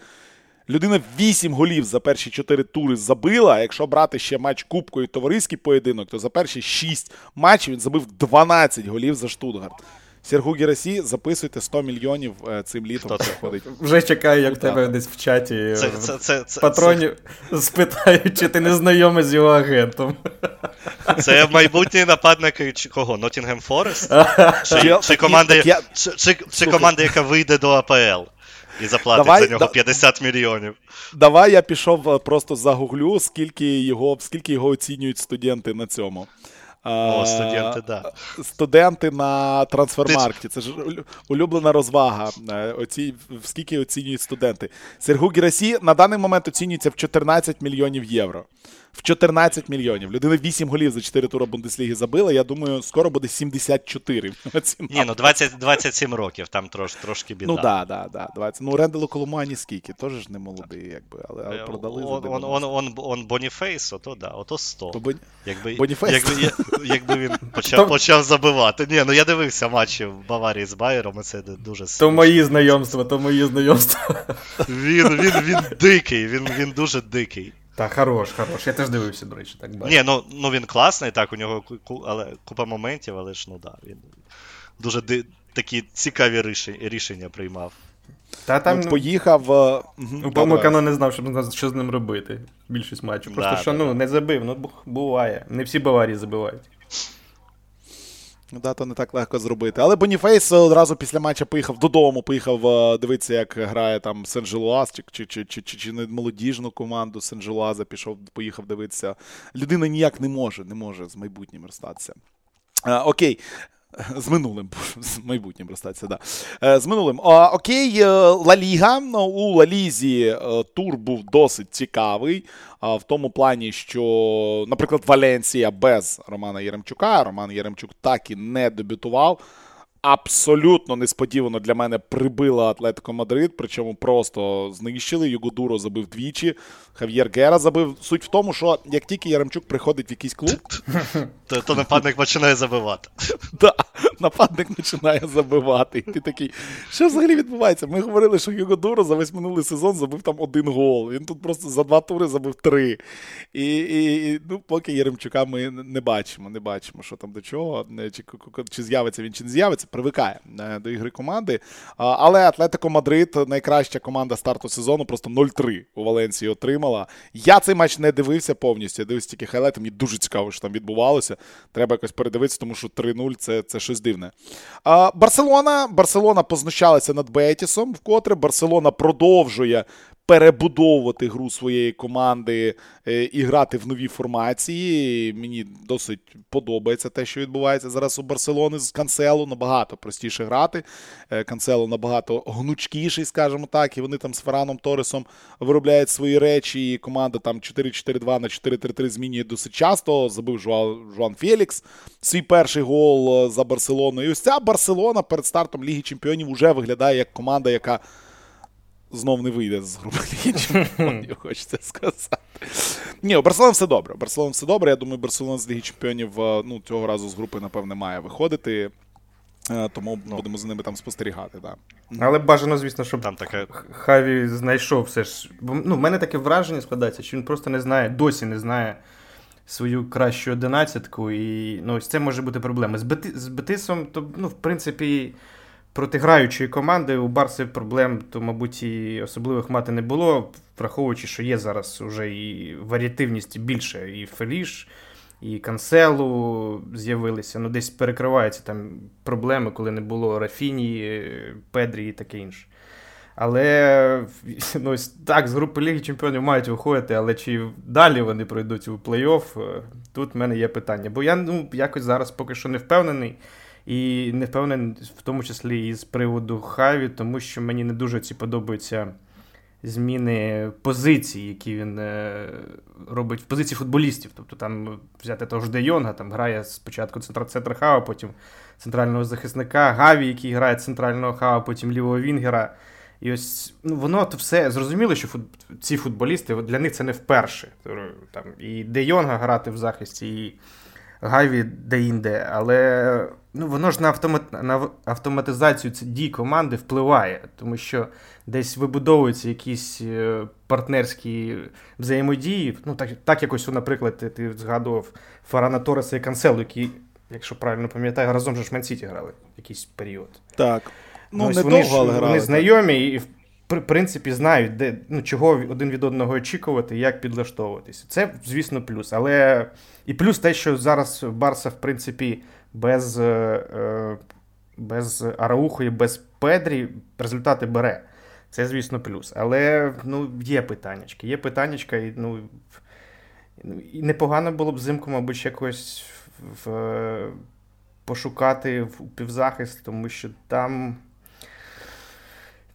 Людина вісім голів за перші чотири тури забила. А якщо брати ще матч Кубку і товариський поєдинок, то за перші шість матчів він забив 12 голів за Штутгарт. Сергу Герасі, записуйте 100 мільйонів е, цим літом. Хто приходить. Вже чекаю, як тебе десь в чаті Це, це, це, це, патронів спитають, чи ти не знайомий з його агентом. Це майбутній нападник чи кого? Нотінгем Форест? Чи, чи, команда, я- чи, чи, чи команда, яка вийде до АПЛ і заплатить Давай, за нього да- 50 мільйонів. Давай я пішов е, просто загуглю, скільки його, скільки його оцінюють студенти на цьому. О, Е, студенти, да. Студенти на трансфермаркті. Це ж улюблена розвага. Е, Оці, скільки оцінюють студенти. Сергу Гірасі на даний момент оцінюється в 14 мільйонів євро. В 14 мільйонів. Людина 8 голів за 4 тура Бундесліги забила. Я думаю, скоро буде 74. Ціна. Ні, ну 20, 27 років, там трош, трошки біда. Ну так, да, да, да, 20. Ну, Ренделу Коломані скільки, теж ж не молодий, якби, але, але продали. за Он, он, он, он, он Боніфейс, ото да, ото 100. То Бон- Якби, Боніфейс? якби, я- якби він (laughs) почав, почав забивати. Ні, ну я дивився матчі в Баварії з Байером, і це дуже То мої знайомства, то мої знайомства. Він, він, він дикий, він, він дуже дикий. Та хорош, хорош. Я теж дивився, до речі, так бачу. Ні, ну, ну він класний, так, у нього але, купа моментів, але ж ну да, він дуже ди- такі цікаві рішення, рішення приймав. Та там ну, поїхав. У ну, давай. Кано не знав, що, що з ним робити. Більшість матчів. Просто Да, що да, ну да. не забив, ну буває. Не всі Баварії забивають. Да, то не так легко зробити. Але Боніфейс одразу після матча поїхав додому, поїхав е, дивитися, як грає там Сен-Желуаз, чи, чи, чи, чи, чи, чи не молодіжну команду Сен-Желуаза пішов, поїхав дивитися. Людина ніяк не може, не може з майбутнім розстатися. Е, окей. З минулим, з майбутнім розстатися, да. Е, З минулим. Окей, е, Ла Ліга. Ну, У Ла Лізі е, тур був досить цікавий. В тому плані, що, наприклад, Валенсія без Романа Єремчука. Роман Єремчук так і не дебютував. Абсолютно несподівано для мене прибила Атлетико Мадрид, причому просто знищили. Югодуро забив двічі, Хав'єр Гера забив. Суть в тому, що як тільки Яремчук приходить в якийсь клуб, (laughs) То, то нападник починає забивати. (laughs) Да. нападник починає забивати. І ти такий, що взагалі відбувається? Ми говорили, що Юго Дуро за весь минулий сезон забив там один гол. Він тут просто за два тури забив три. І і ну, поки Єремчука ми не бачимо, не бачимо, що там до чого, чи чи з'явиться він, чи не з'явиться, привикає е, до ігри команди. Але Атлетико Мадрид найкраща команда старту сезону, просто 0-3 у Валенції отримала. Я цей матч не дивився повністю. Я дивився тільки хайлайти. Мені дуже цікаво, що там відбувалося. Треба якось передивитися, тому що 3-0 це це щось дивне. Барселона Барселона познущалася над Бетісом, вкотре Барселона продовжує перебудовувати гру своєї команди е, і грати в новій формації. Мені досить подобається те, що відбувається зараз у Барселони з Канцело. Набагато простіше грати. Е, Канцело набагато гнучкіший, скажімо так, і вони там з Фераном Торесом виробляють свої речі. І команда там 4-4-2 на 4-3-3 змінює досить часто. Забив Жуан, Жуан Фелікс свій перший гол е, за Барселону. І ось ця Барселона перед стартом Ліги Чемпіонів вже виглядає як команда, яка знов не вийде з групи Ліги Чемпіонів, (laughs) хочеться сказати. Ні, у Барселони все добре. Барселона все добре. Я думаю, Барселона з Ліги Чемпіонів е, ну, цього разу з групи, напевне, має виходити. Е, тому ну. будемо за ними там спостерігати. Да. Але бажано, звісно, щоб там таке... Хаві знайшов все ж. Ну, в мене таке враження складається, що він просто не знає, досі не знає свою кращу одинадцятку. І ну, ось це може бути проблема. З, Бети... з Бетисом, то, ну, в принципі проти граючої команди у Барси проблем, то, мабуть, і особливих мати не було, враховуючи, що є зараз вже і варіативність більше, і Феліш, і Канселу з'явилися. Ну, десь перекриваються там проблеми, коли не було Рафіні, Педрі і таке інше. Але ну, так, з групи Ліги Чемпіонів мають виходити, але чи далі вони пройдуть у плей-офф, тут в мене є питання. Бо я ну, якось зараз поки що не впевнений. І не впевнений, в тому числі і з приводу Хаві, тому що мені не дуже ці подобаються зміни позицій, які він е, робить в позиції футболістів. Тобто там взяти того ж Де Йонга, там грає спочатку центр хава, потім центрального захисника, Гаві, який грає центрального хава, потім лівого Вінгера. І ось ну, воно то все зрозуміло, що фут... ці футболісти для них це не вперше. Там, І Де Йонга грати в захисті, і Гаві де-інде, але ну, воно ж на автомат... на автоматизацію дій команди впливає, тому що десь вибудовуються якісь е, партнерські взаємодії. Ну, Так так якось, наприклад, ти, ти згадував Фарана Тореса і Канцелу, які, якщо правильно пам'ятаю, разом же Шманціті грали в якийсь період. Так. Ну, ну не вони довго, але грали. Вони знайомі і, принципі, знають, де, ну, чого один від одного очікувати, як підлаштовуватися. Це, звісно, плюс. Але і плюс те, що зараз Барса, в принципі, без е, е, без Арауху і без Педрі результати бере. Це, звісно, плюс. Але ну, є питаннячки. Є питаннячка, і ну, і непогано було б взимку, мабуть, якось в, в, пошукати в півзахист, тому що там.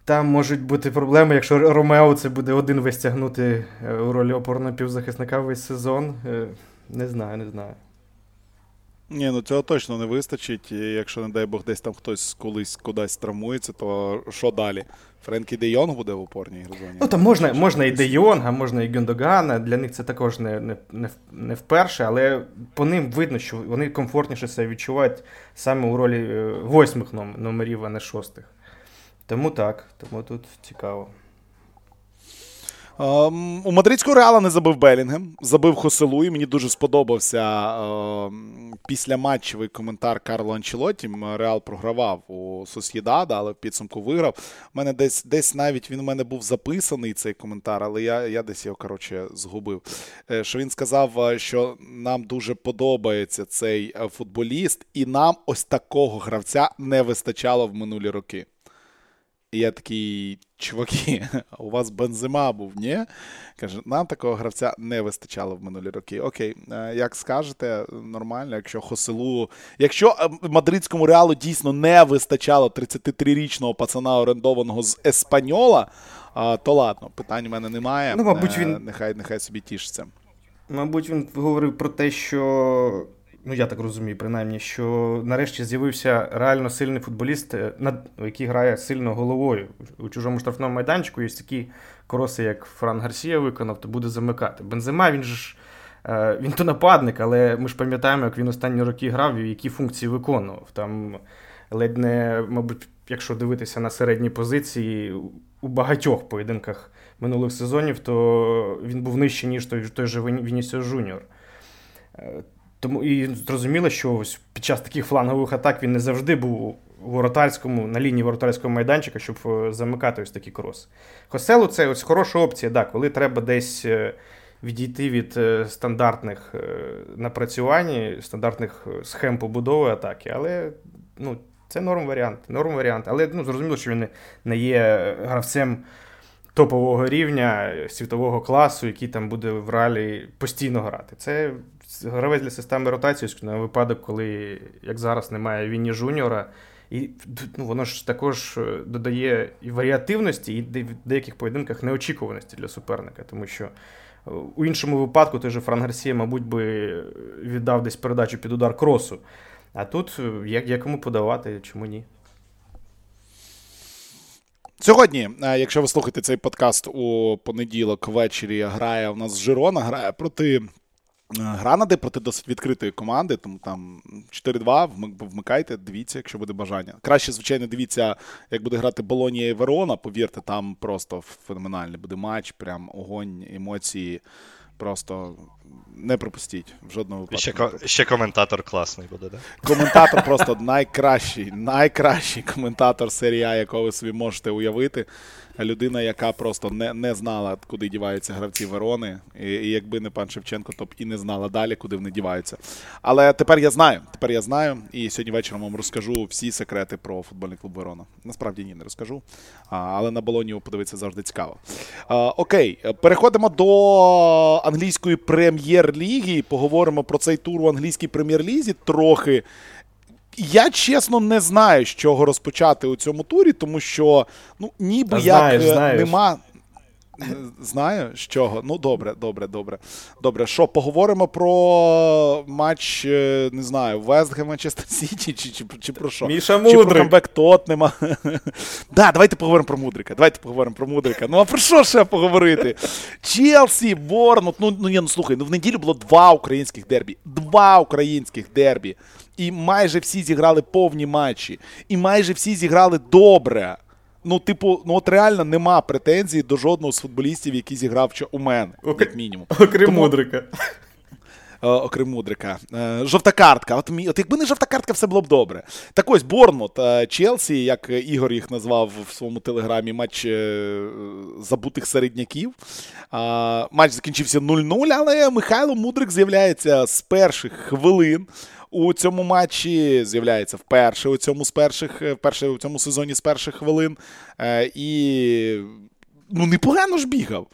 Там можуть бути проблеми, якщо Ромео це буде один весь тягнути е, у ролі опорного півзахисника весь сезон. Не знаю, не знаю. Ні, ну цього точно не вистачить. І Якщо, не дай Бог, десь там хтось колись кудись травмується, то що далі? Френкі Де Йонг буде в опорній зоні? Ну, там можна можна і Де Йонга, можна і Гюндогана. Для них це також не не, не, не вперше, але по ним видно, що вони комфортніше себе відчувають саме у ролі е, восьмих номерів, а не шостих. Тому так, тому тут цікаво. Um, у мадридського реала не забив Белінгем, забив Хоселу, і мені дуже сподобався uh, післяматчевий коментар Карло Анчелоті. Реал програвав у Сосєдада, але в підсумку виграв. У мене десь десь навіть він у мене був записаний цей коментар, але я я десь його коротше згубив. Е, що він сказав, е, що нам дуже подобається цей е, футболіст, і нам ось такого гравця не вистачало в минулі роки. І я такий, чуваки, (laughs) у вас бензима був, ні? Каже, нам такого гравця не вистачало в минулі роки. Окей, е, як скажете, нормально, якщо Хоселу. Якщо е, мадридському реалу дійсно не вистачало 33-річного пацана, орендованого з Еспаньола, то ладно, питань у мене немає. Ну, мабуть, він... Нехай нехай собі тішиться. Мабуть, він говорив про те, що ну я так розумію, принаймні, що нарешті з'явився реально сильний футболіст, е, який грає сильно головою у чужому штрафному майданчику. Є такі кроси, як Фран Гарсія виконав, то буде замикати. Бензема він ж Е, він то нападник, але ми ж пам'ятаємо, як він останні роки грав і які функції виконував. Там ледь не, мабуть, якщо дивитися на середні позиції, у багатьох поєдинках минулих сезонів, то він був нижче, ніж той той же Вінісіо Жуніор. Е, тому і зрозуміло, що ось під час таких флангових атак він не завжди був у воротарському, на лінії воротарського майданчика, щоб е, замикати ось такі кроси. Хоселу це ось хороша опція, да, коли треба десь відійти від стандартних напрацювань, стандартних схем побудови атаки. Але ну, це норм варіант. Норм варіант. Але ну, зрозуміло, що він не є гравцем топового рівня світового класу, який там буде в реалі постійно грати. Це гравець для системи ротації на випадок, коли, як зараз, немає Вінні Жуніора. І ну, воно ж також додає і варіативності, і в деяких поєдинках неочікуваності для суперника. Тому що у іншому випадку той же Фран Гарсія, мабуть, би віддав десь передачу під удар кросу. А тут е, як, як кому подавати, чому ні? Сьогодні, е, якщо ви слухаєте цей подкаст у понеділок ввечері, грає у нас Жирона, грає проти е, Гранади, проти досить відкритої команди, тому там 4-2, вмикайте, дивіться, якщо буде бажання. Краще, звичайно, дивіться, як буде грати Болонія і Верона. Повірте, там просто феноменальний буде матч, прям огонь, емоції. Просто не пропустіть в жодному випадку. Ще ще коментатор класний буде, да? Коментатор просто найкращий, найкращий коментатор серії якого ви собі можете уявити людина, яка просто не не знала, куди діваються гравці Верони. І, і якби не пан Шевченко, то б і не знала далі, куди вони діваються. Але тепер я знаю. Тепер я знаю. І сьогодні вечором вам розкажу всі секрети про футбольний клуб Верона. Насправді ні, не розкажу. А, Але на балоні подивитися завжди цікаво. А, Окей, переходимо до англійської прем'єр-ліги. Поговоримо про цей тур у англійській прем'єр-лізі трохи. Я чесно не знаю, з чого розпочати у цьому турі, тому що ну, ніби Та як знаєш, е, нема. Знаю з чого. Ну, добре, добре, добре. Добре, що, поговоримо про матч, е, не знаю, Вестгем Манчестер Сіті, чи, чи, чи про що? Міша Мудрик. Чи про камбек Тотнема. (laughs) Да, давайте поговоримо про Мудрика. Давайте поговоримо про Мудрика. Ну, а про що ще поговорити? Челсі, Борнут. Ну, ну, ні, ну слухай, ну в неділю було два українських дербі. Два українських дербі. І майже всі зіграли повні матчі. І майже всі зіграли добре. Ну, типу, ну от реально нема претензій до жодного з футболістів, який зіграв у мене, як мінімум. Окрім Тому... Мудрика. Е, окрім Мудрика. Е, жовта картка. От от якби не жовта картка, все було б добре. Так ось Борнмут, е, Челсі, як Ігор їх назвав в своєму телеграмі, матч забутих середняків. Матч закінчився 0-0, але Михайло Мудрик з'являється з перших хвилин у цьому матчі з'являється вперше у цьому з перших, е, вперше у цьому сезоні з перших хвилин. Е, і ну, непогано ж бігав.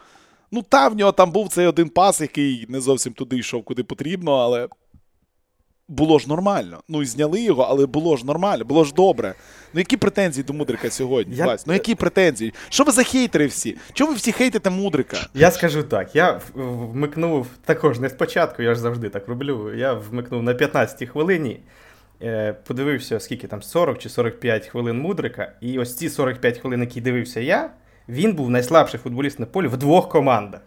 Ну, та в нього там був цей один пас, який не зовсім туди йшов, куди потрібно, але було ж нормально. Ну і зняли його, але було ж нормально, було ж добре. Ну які претензії до Мудрика сьогодні? Я... Ну які претензії? Що ви за хейтери всі? Чого ви всі хейтите Мудрика? Я скажу так: я вмикнув також не спочатку, я ж завжди так роблю. Я вмикнув на 15-й хвилині. Е, подивився, скільки там 40 чи 45 хвилин Мудрика, і ось ці 45 хвилин, які дивився я, він був найслабший футболіст на полі в двох командах.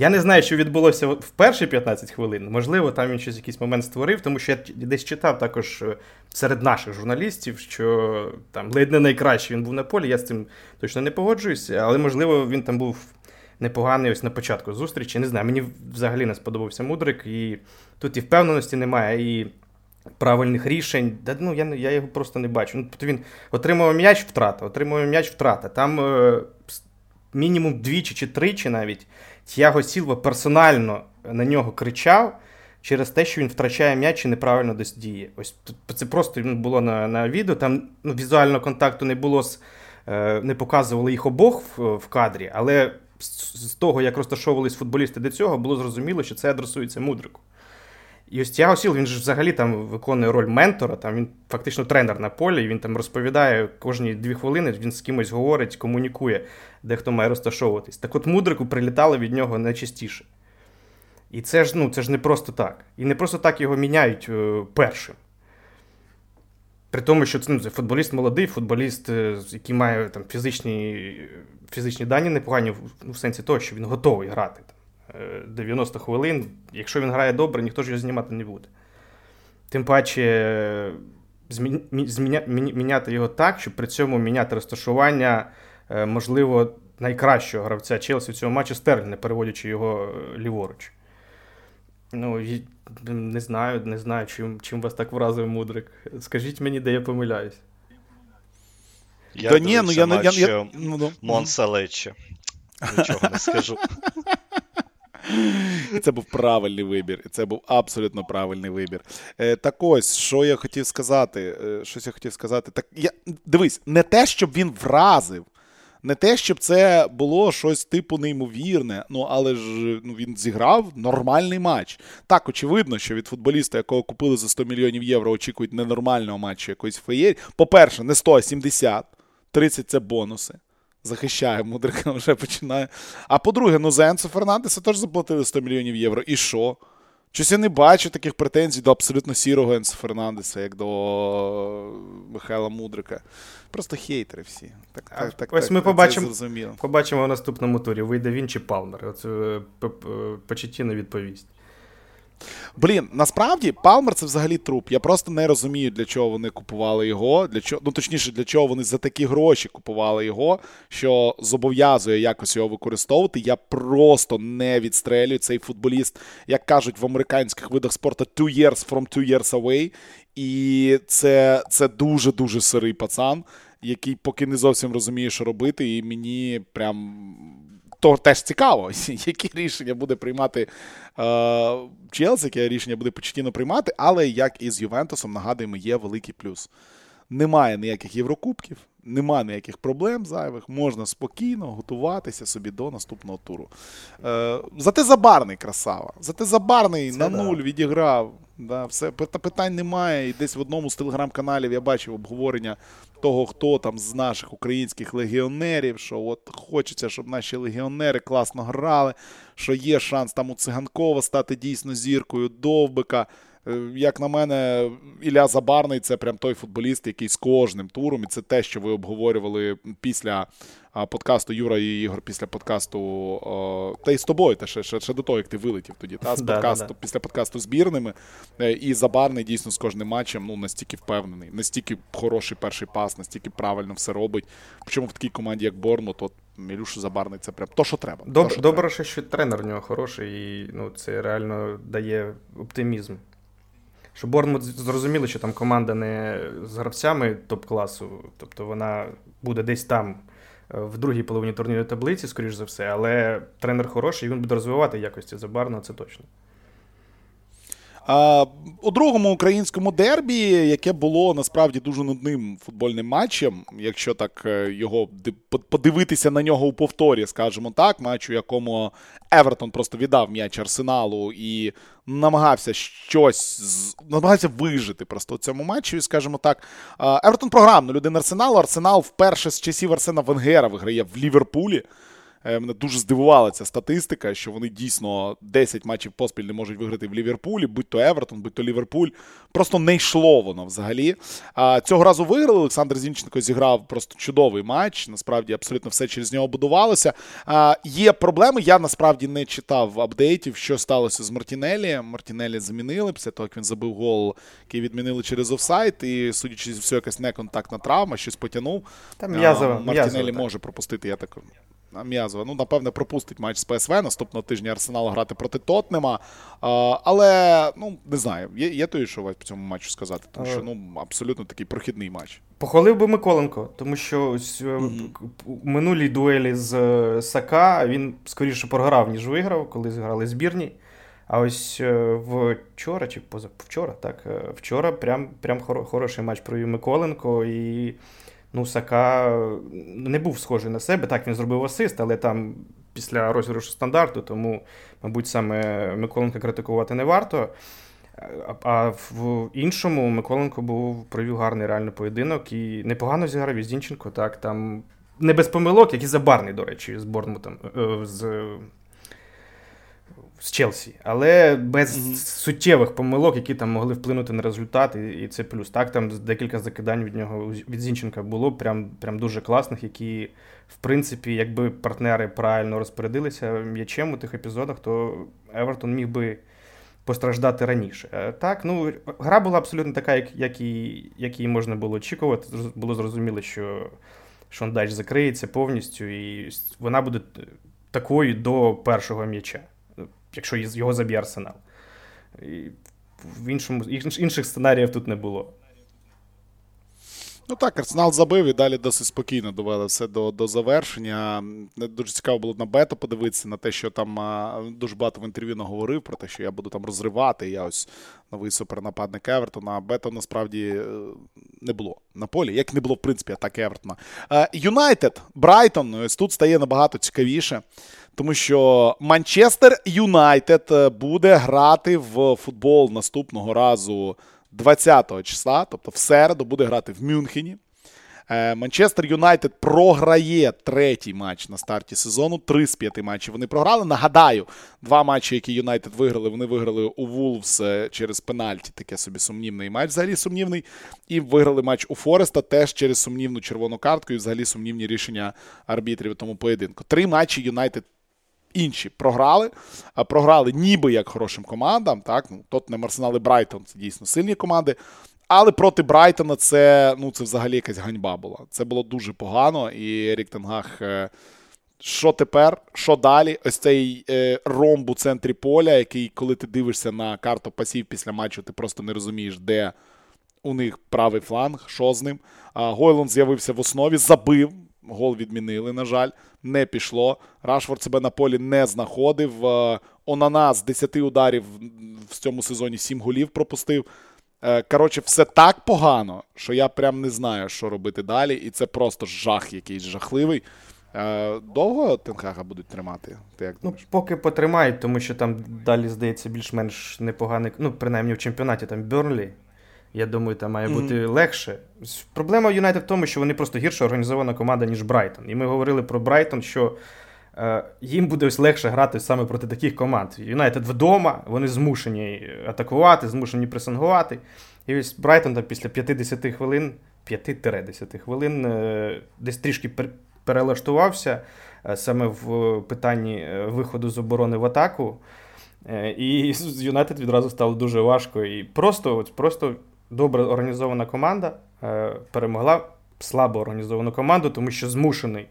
Я не знаю, що відбулося в перші 15 хвилин. Можливо, там він щось якийсь момент створив, тому що я десь читав також е, серед наших журналістів, що там ледь не найкращий він був на полі. Я з цим точно не погоджуюся, але можливо він там був непоганий ось на початку зустрічі. Не знаю, мені взагалі не сподобався мудрик, і тут і впевненості немає, і правильних рішень. Да, ну, Я я його просто не бачу. Ну, тобто Він отримав м'яч втрата, отримав м'яч втрата. Там е, мінімум двічі чи тричі навіть. Тяго Сілва персонально на нього кричав через те, що він втрачає м'яч і неправильно десь діє. Ось це просто було на на відео. Там ну, візуального контакту не було, з, не показували їх обох в, в кадрі, але з, з того, як розташовувались футболісти до цього, було зрозуміло, що це адресується мудрику. І ось Тіаго Сіл, він ж взагалі там виконує роль ментора, там він фактично тренер на полі, він там розповідає кожні дві хвилини, він з кимось говорить, комунікує, де хто має розташовуватись. Так от мудрику прилітало від нього найчастіше. І це ж ну, це ж не просто так. І не просто так його міняють е, першим. При тому, що це ну, футболіст молодий, футболіст, е, який має там, фізичні фізичні дані непогані, ну, в сенсі того, що він готовий грати. 90 хвилин. Якщо він грає добре, ніхто ж його знімати не буде. Тим паче міняти його так, щоб при цьому міняти розташування, можливо, найкращого гравця Челсі в цьому матчі Стерлінг, не переводячи його ліворуч. Ну, не знаю, не знаю, чим чим вас так вразив Мудрик. Скажіть мені, де я помиляюсь. Я да ні, ну я не я, я, ну, ну. Монса Лечче. Нічого не скажу. (laughs) Це був правильний вибір. Це був абсолютно правильний вибір. Е, Так ось, що я хотів сказати. Е, щось я хотів сказати. Так, я, Дивись, не те, щоб він вразив. Не те, щоб це було щось типу неймовірне, ну але ж ну, він зіграв нормальний матч. Так, очевидно, що від футболіста, якого купили за 100 мільйонів євро, очікують ненормального матчу якоїсь феєрі. По-перше, не 100, а 70. 30 це бонуси. Захищає, мудрика (laughs) вже починає. А по-друге, ну за Енсо Фернандеса теж заплатили 100 мільйонів євро. І що? Щось я не бачу таких претензій до абсолютно сірого Енсо Фернандеса, як до Михайла Мудрика. Просто хейтери всі. Так, так, так, Ось так, ми побачимо побачимо в наступному турі. Вийде він чи Палмер. Оце е, Почеттіно відповість. Блін, насправді Палмер це взагалі труп. Я просто не розумію, для чого вони купували його. Для чого, Ну точніше, для чого вони за такі гроші купували його, що зобов'язує якось його використовувати. Я просто не відстрелюю цей футболіст, як кажуть в американських видах спорту, two years from two years away. І це, це дуже-дуже сирий пацан, який поки не зовсім розуміє, що робити, і мені прям то теж цікаво, (laughs) які рішення буде приймати е, Челсі, яке рішення буде почтіно приймати, але як і з Ювентусом, нагадуємо, є великий плюс. Немає ніяких Єврокубків, немає ніяких проблем зайвих, можна спокійно готуватися собі до наступного туру. Е, Зате забарний красава. Зате забарний Це на нуль відіграв. Да, все, Питань немає. І десь в одному з телеграм-каналів я бачив обговорення того, хто там з наших українських легіонерів, що от хочеться, щоб наші легіонери класно грали, що є шанс там у Циганкова стати дійсно зіркою, довбика. Е, як на мене, Ілля Забарний це прям той футболіст, який з кожним туром, і це те, що ви обговорювали після подкасту Юра і Ігор після подкасту. Та й з тобою, та ще ще, ще до того, як ти вилетів тоді. Та з (laughs) подкасту да, да. після подкасту збірними. Е, і Забарний дійсно з кожним матчем ну настільки впевнений, настільки хороший перший пас, настільки правильно все робить. Причому в такій команді, як Борнмут, от Мілюша Забарний це прям то, що треба. Добре, то, що добре, треба. що тренер в нього хороший, і ну, це реально дає оптимізм. Щоб Борнмут зрозуміли, що там команда не з гравцями топ-класу, тобто вона буде десь там е, в другій половині турнірної таблиці, скоріш за все, але тренер хороший, і він буде розвивати якості забарно, це точно. У другому українському дербі, яке було насправді дуже нудним футбольним матчем, якщо так е, його подивитися на нього у повторі, скажімо так, матч, у якому Евертон просто віддав м'яч Арсеналу і намагався щось намагався вижити просто у цьому матчі. Скажімо так, Евертон програмно людина Арсеналу. Арсенал вперше з часів Арсена Венгера виграє в Ліверпулі. Е, мене дуже здивувала ця статистика, що вони дійсно 10 матчів поспіль не можуть виграти в Ліверпулі, будь то Евертон, будь то Ліверпуль. Просто не йшло воно взагалі. А Цього разу виграли. Олександр Зінченко зіграв просто чудовий матч. Насправді абсолютно все через нього будувалося. А, Є проблеми. Я насправді не читав апдейтів, що сталося з Мартінелі. Мартінелі замінили після того, як він забив гол, який відмінили через офсайт. І, судячи з все, якась неконтактна травма, щось потягнув. Там м'язова, Мартінелі може пропустити, я так М'язова. Ну, напевне, пропустить матч з ПСВ. Наступного тижня Арсенал грати проти Тотнема. А, Але, ну, не знаю, є є то, що по цьому матчу сказати, тому що ну, абсолютно такий прохідний матч. Похвалив би Миколенко, тому що ось mm-hmm. у минулій дуелі з е, Сака він скоріше програв, ніж виграв, коли зіграли збірні. А ось е, вчора чи позавчора, так, вчора прям прям хороший матч провів Миколенко. і ну, Сака не був схожий на себе. Так, він зробив асист, але там після розіграшу стандарту, тому, мабуть, саме Миколенка критикувати не варто. А в іншому Миколенко був провів гарний реальний поєдинок і непогано зіграв із Зінченко. Так, там не без помилок, як і Забарний, до речі, з Борнмутом. Е, з з Челсі, але без mm-hmm. суттєвих помилок, які там могли вплинути на результат, і, і це плюс. Так, там декілька закидань від нього від Зінченка було, прям прям дуже класних, які, в принципі, якби партнери правильно розпорядилися м'ячем у тих епізодах, то Евертон міг би постраждати раніше. Е, так, ну гра була абсолютно така, як як, і, як її можна було очікувати. Було зрозуміло, що Шондач закриється повністю, і вона буде такою до першого м'яча якщо його заб'є арсенал. І В іншому, інших сценаріїв тут не було. Ну так, Арсенал забив і далі досить спокійно довели все до до завершення. Дуже цікаво було на бету подивитися на те, що там дуже багато в інтерв'ю наговорив про те, що я буду там розривати. Я ось новий супернападник Евертона. А бета насправді е, не було на полі, як не було, в принципі, атаки Евертона. Юнайтед, Брайтон, ось тут стає набагато цікавіше. Тому що Манчестер Юнайтед е, буде грати в футбол наступного разу 20 числа, тобто в середу буде грати в Мюнхені. Е, Манчестер Юнайтед програє третій матч на старті сезону. Три з п'яти матчів вони програли. Нагадаю, два матчі, які Юнайтед виграли, вони виграли у Вулфс е, через пенальті. Таке собі сумнівний матч, взагалі сумнівний. І виграли матч у Фореста теж через сумнівну червону картку і взагалі сумнівні рішення арбітрів у тому поєдинку. Три матчі Юнайтед інші програли. Програли ніби як хорошим командам. так, ну, Тоттенем, Арсенал і Брайтон це дійсно сильні команди. Але проти Брайтона це ну, це взагалі якась ганьба була. Це було дуже погано. І Ерік Тенгах, е, що тепер? Що далі? Ось цей е, ромб у центрі поля, який, коли ти дивишся на карту пасів після матчу, ти просто не розумієш, де у них правий фланг, що з ним. Гойланд з'явився в основі, забив. Гол відмінили, на жаль, не пішло. Рашфорд себе на полі не знаходив. Е, Онана з 10 ударів в цьому сезоні 7 голів пропустив. Е, коротше, все так погано, що я прям не знаю, що робити далі. І це просто жах якийсь жахливий. Е, довго Тенхага будуть тримати? Ти як Ну, Поки потримають, тому що там далі, здається, більш-менш непоганий. Ну, принаймні в чемпіонаті там Берлі. Я думаю, там має бути mm-hmm. легше. Проблема Юнайтед в тому, що вони просто гірше організована команда, ніж Брайтон. І ми говорили про Брайтон, що е, їм буде ось легше грати саме проти таких команд. Юнайтед вдома, вони змушені атакувати, змушені пресингувати. І ось Брайтон там після 50 хвилин, 5-10 хвилин е, десь трішки перелаштувався е, саме в питанні е, виходу з оборони в атаку. Е, і з Юнайтед відразу стало дуже важко. І просто, от, просто добре організована команда е, перемогла слабо організовану команду, тому що змушений,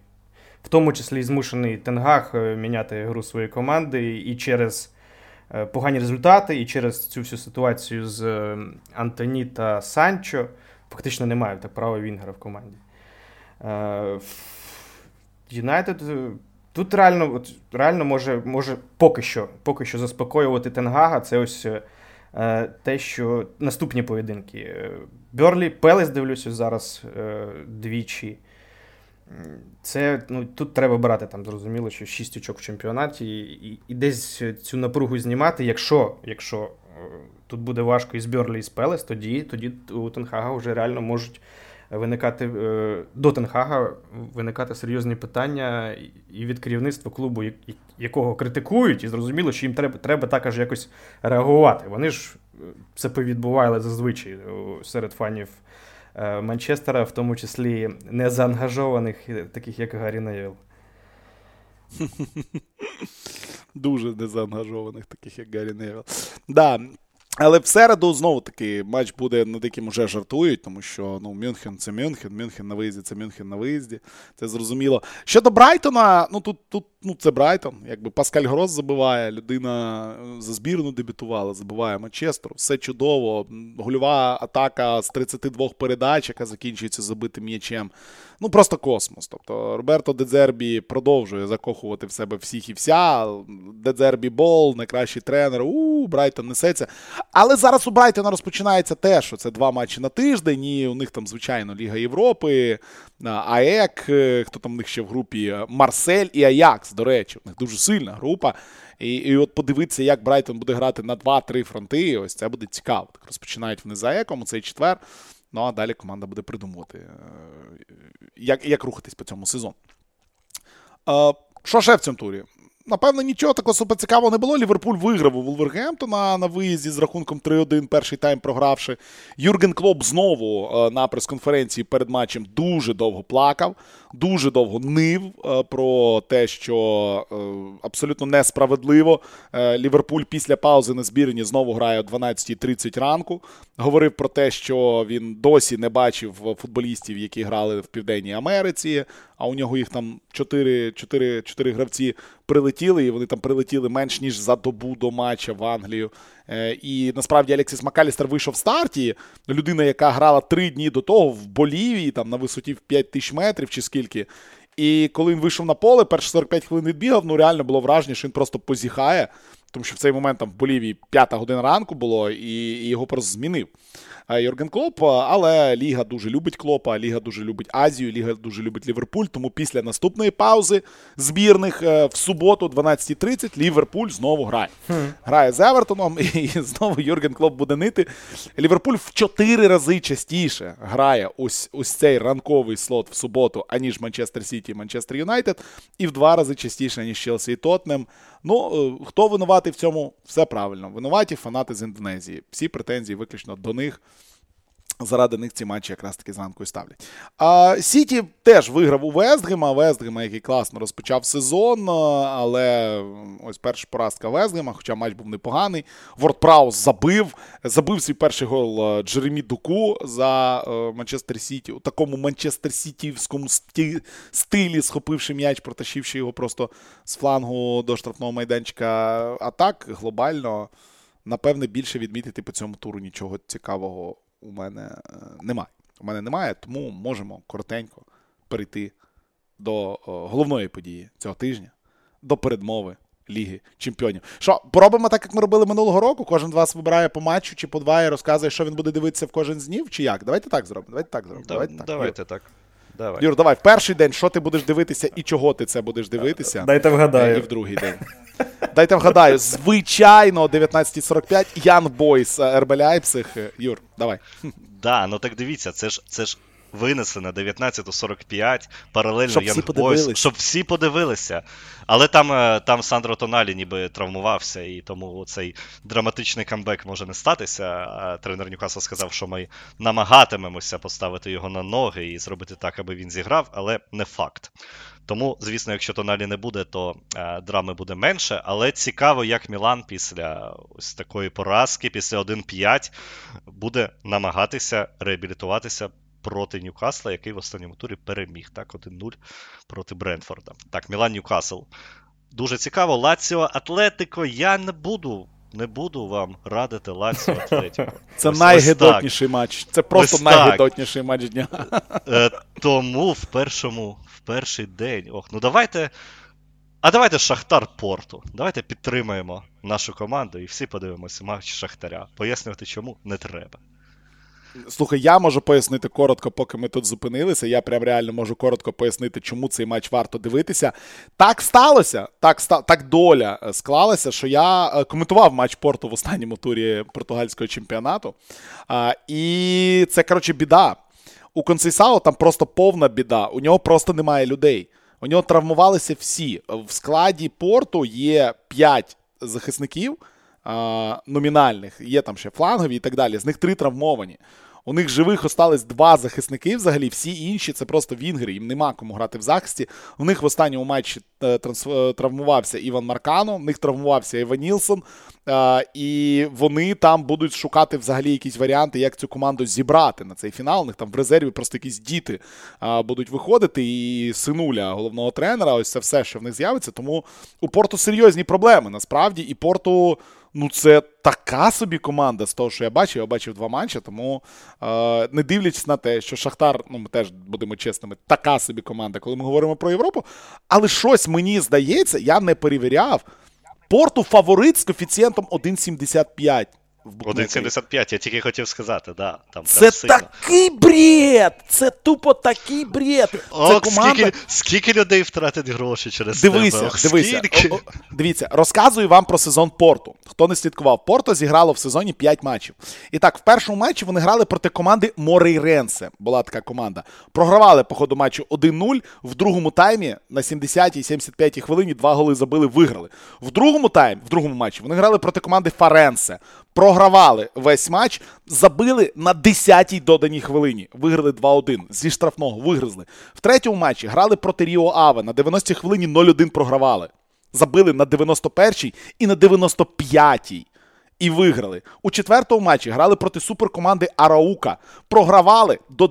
в тому числі змушений Тенгах е, міняти гру своєї команди і через е, погані результати, і через цю всю ситуацію з Антоні та Санчо. Фактично немає так права Вінгера в команді. Юнайтед. Тут реально от, реально може може поки що поки що заспокоювати Тенгага. Це ось те, що наступні поєдинки. Е, Берлі, Пелес, дивлюся зараз е, двічі. Це ну, Тут треба брати там, зрозуміло, що 6 очок в чемпіонаті, і і десь цю напругу знімати. Якщо якщо тут буде важко із Берлі і з Пелес, тоді тоді у Тенхага вже реально можуть виникати до Тенхага виникати серйозні питання і від керівництва клубу, якого критикують, і зрозуміло, що їм треба треба також якось реагувати. Вони ж е, це повідбували зазвичай е, серед фанів е, Манчестера, в тому числі незаангажованих, таких як Гаррі Невіл. (laughs) Дуже незаангажованих, таких як Гарі Невіл. Да, але в середу знову таки матч буде над яким уже жартують, тому що ну, Мюнхен це Мюнхен, Мюнхен на виїзді це Мюнхен на виїзді. Це зрозуміло. Щодо Брайтона, ну тут тут ну, це Брайтон. Якби Паскаль Грос забиває, людина е, за збірну дебютувала, забиває Манчестер. Все чудово. Гольова атака з 32 передач, яка закінчується забитим м'ячем. Ну просто космос. Тобто Роберто Дедзербі продовжує закохувати в себе всіх і вся. Дедзербі-ball, найкращий тренер. У Брайтон несеться. Але зараз у Брайтона розпочинається те, що це два матчі на тиждень. і У них там, звичайно, Ліга Європи, АЕК, е, хто там в них ще в групі Марсель і Аякс. До речі, у них дуже сильна група. І і от подивитися, як Брайтон буде грати на 2-3 фронти. Ось це буде цікаво. Так розпочинають вони за Аяком у цей четвер. Ну а далі команда буде придумувати, е, як як рухатись по цьому сезону. Що ще в цьому турі? Напевно, нічого такого супер цікавого не було. Ліверпуль виграв у Вулвергемптона на виїзді з рахунком 3-1, перший тайм програвши. Юрген Клоп знову е, на прес-конференції перед матчем дуже довго плакав, дуже довго нив е, про те, що е, абсолютно несправедливо. Ліверпуль після паузи на збірні знову грає о 12.30 ранку. Говорив про те, що він досі не бачив футболістів, які грали в Південній Америці а у нього їх там 4 4, 4 гравці прилетіли, і вони там прилетіли менш ніж за добу до матча в Англію. Е, і насправді Алексіс Макалістер вийшов в старті. Людина, яка грала три дні до того в Болівії, там на висоті в 5 тисяч метрів чи скільки. І коли він вийшов на поле, перші 45 хвилин відбігав, ну реально було враження, що він просто позіхає, тому що в цей момент там в Болівії п'ята година ранку було, і, і його просто змінив. Йорген Клоп, але Ліга дуже любить Клопа, Ліга дуже любить Азію, Ліга дуже любить Ліверпуль. Тому після наступної паузи збірних е, в суботу, 12.30, Ліверпуль знову грає. Hmm. Грає з Евертоном, (laughs) і знову Юрген Клоп буде нити. Ліверпуль в чотири рази частіше грає ось ось цей ранковий слот в суботу, аніж Манчестер Сіті і Манчестер Юнайтед, і в два рази частіше, ніж Челсі і Тотнем. Ну, е, хто винуватий в цьому? Все правильно. Винуваті фанати з Індонезії. Всі претензії виключно до них. Заради них ці матчі якраз таки зранку і ставлять. А Сіті теж виграв у Вестгема. Вестгема, який класно розпочав сезон, але ось перша поразка Вестгема, хоча матч був непоганий. Ворд Праус забив. Забив свій перший гол Джеремі Дуку за Манчестер Сіті. У такому Манчестер Сітівському стилі, схопивши м'яч, протащивши його просто з флангу до штрафного майданчика. А так, глобально, напевне, більше відмітити по цьому туру нічого цікавого у мене е, немає. У мене немає, тому можемо коротенько перейти до головної події цього тижня, до передмови Ліги Чемпіонів. Що, поробимо так, як ми робили минулого року? Кожен з вас вибирає по матчу чи по два і розказує, що він буде дивитися в кожен з днів, чи як? Давайте так зробимо. Давайте так зробимо. Давайте, так. Давайте так. Давай. Юр, давай в перший день, що ти будеш дивитися і чого ти це будеш дивитися. Дайте вгадаю. І в другий день. Дайте вгадаю, звичайно, 19.45 Ян Бойс, РБ Лайпциг. Юр, давай. Да, ну так дивіться, це ж це ж винесли на 19.45 паралельно щоб Young Boys, щоб всі подивилися. Але там е, там Сандро Тоналі ніби травмувався, і тому цей драматичний камбек може не статися. Тренер Ньюкасл сказав, що ми намагатимемося поставити його на ноги і зробити так, аби він зіграв, але не факт. Тому, звісно, якщо Тоналі не буде, то е, драми буде менше. Але цікаво, як Мілан після ось такої поразки, після 1-5, буде намагатися реабілітуватися проти Ньюкасла, який в останньому турі переміг. Так, 1-0 проти Брентфорда. Так, Мілан Ньюкасл. Дуже цікаво. Лаціо Атлетико. Я не буду. Не буду вам радити Лаціо (laughs) Атлетіко. Це ось, найгидотніший ось матч. Це просто найгидотніший матч дня. Е, тому в першому, в перший день. Ох, ну давайте. А давайте Шахтар Порту. Давайте підтримаємо нашу команду і всі подивимося матч Шахтаря. Пояснювати, чому не треба. Слухай, я можу пояснити коротко, поки ми тут зупинилися. Я прям реально можу коротко пояснити, чому цей матч варто дивитися. Так сталося, так так доля е, склалася, що я е, коментував матч Порту в останньому турі португальського чемпіонату. І це, коротше, біда. У Консейсао там просто повна біда. У нього просто немає людей. У нього травмувалися всі. В складі порту є 5 захисників номінальних, є там ще флангові і так далі. З них три травмовані. У них живих остались два захисники взагалі, всі інші це просто вінгери, їм нема кому грати в захисті. У них в останньому матчі е, е, травмувався Іван Маркано, у них травмувався Іван Нілсон. І вони там будуть шукати взагалі якісь варіанти, як цю команду зібрати на цей фінал. У них там в резерві просто якісь діти будуть виходити. І синуля головного тренера, ось це все, що в них з'явиться. Тому у Порту серйозні проблеми насправді. І Порту ну це така собі команда з того, що я бачив. Я бачив два матчі, тому е, не дивлячись на те, що Шахтар, ну ми теж будемо чесними, така собі команда, коли ми говоримо про Європу. Але щось мені здається, я не перевіряв. Порту фаворит з коефіцієнтом 1,75 в букмекері. 1,75, я тільки хотів сказати, да. Там, Це там сильно. такий бред! Це тупо такий бред. Це О, команда... скільки, скільки людей втратить гроші через Дивися, тебе? Ох, дивися. О, о, дивіться, розказую вам про сезон Порту. Хто не слідкував, Порто зіграло в сезоні 5 матчів. І так, в першому матчі вони грали проти команди Морейренсе. Була така команда. Програвали по ходу матчу 1-0. В другому таймі на 70-й 75-й хвилині два голи забили, виграли. В другому таймі, в другому матчі, вони грали проти команди Фаренсе. Програвали весь матч, забили на 10-й доданій хвилині. Виграли 2-1. Зі штрафного вигризли. В третьому матчі грали проти Ріо Аве. На 90-й хвилині 0-1 програвали. Забили на 91-й і на 95-й. І виграли. У четвертому матчі грали проти суперкоманди Араука. Програвали до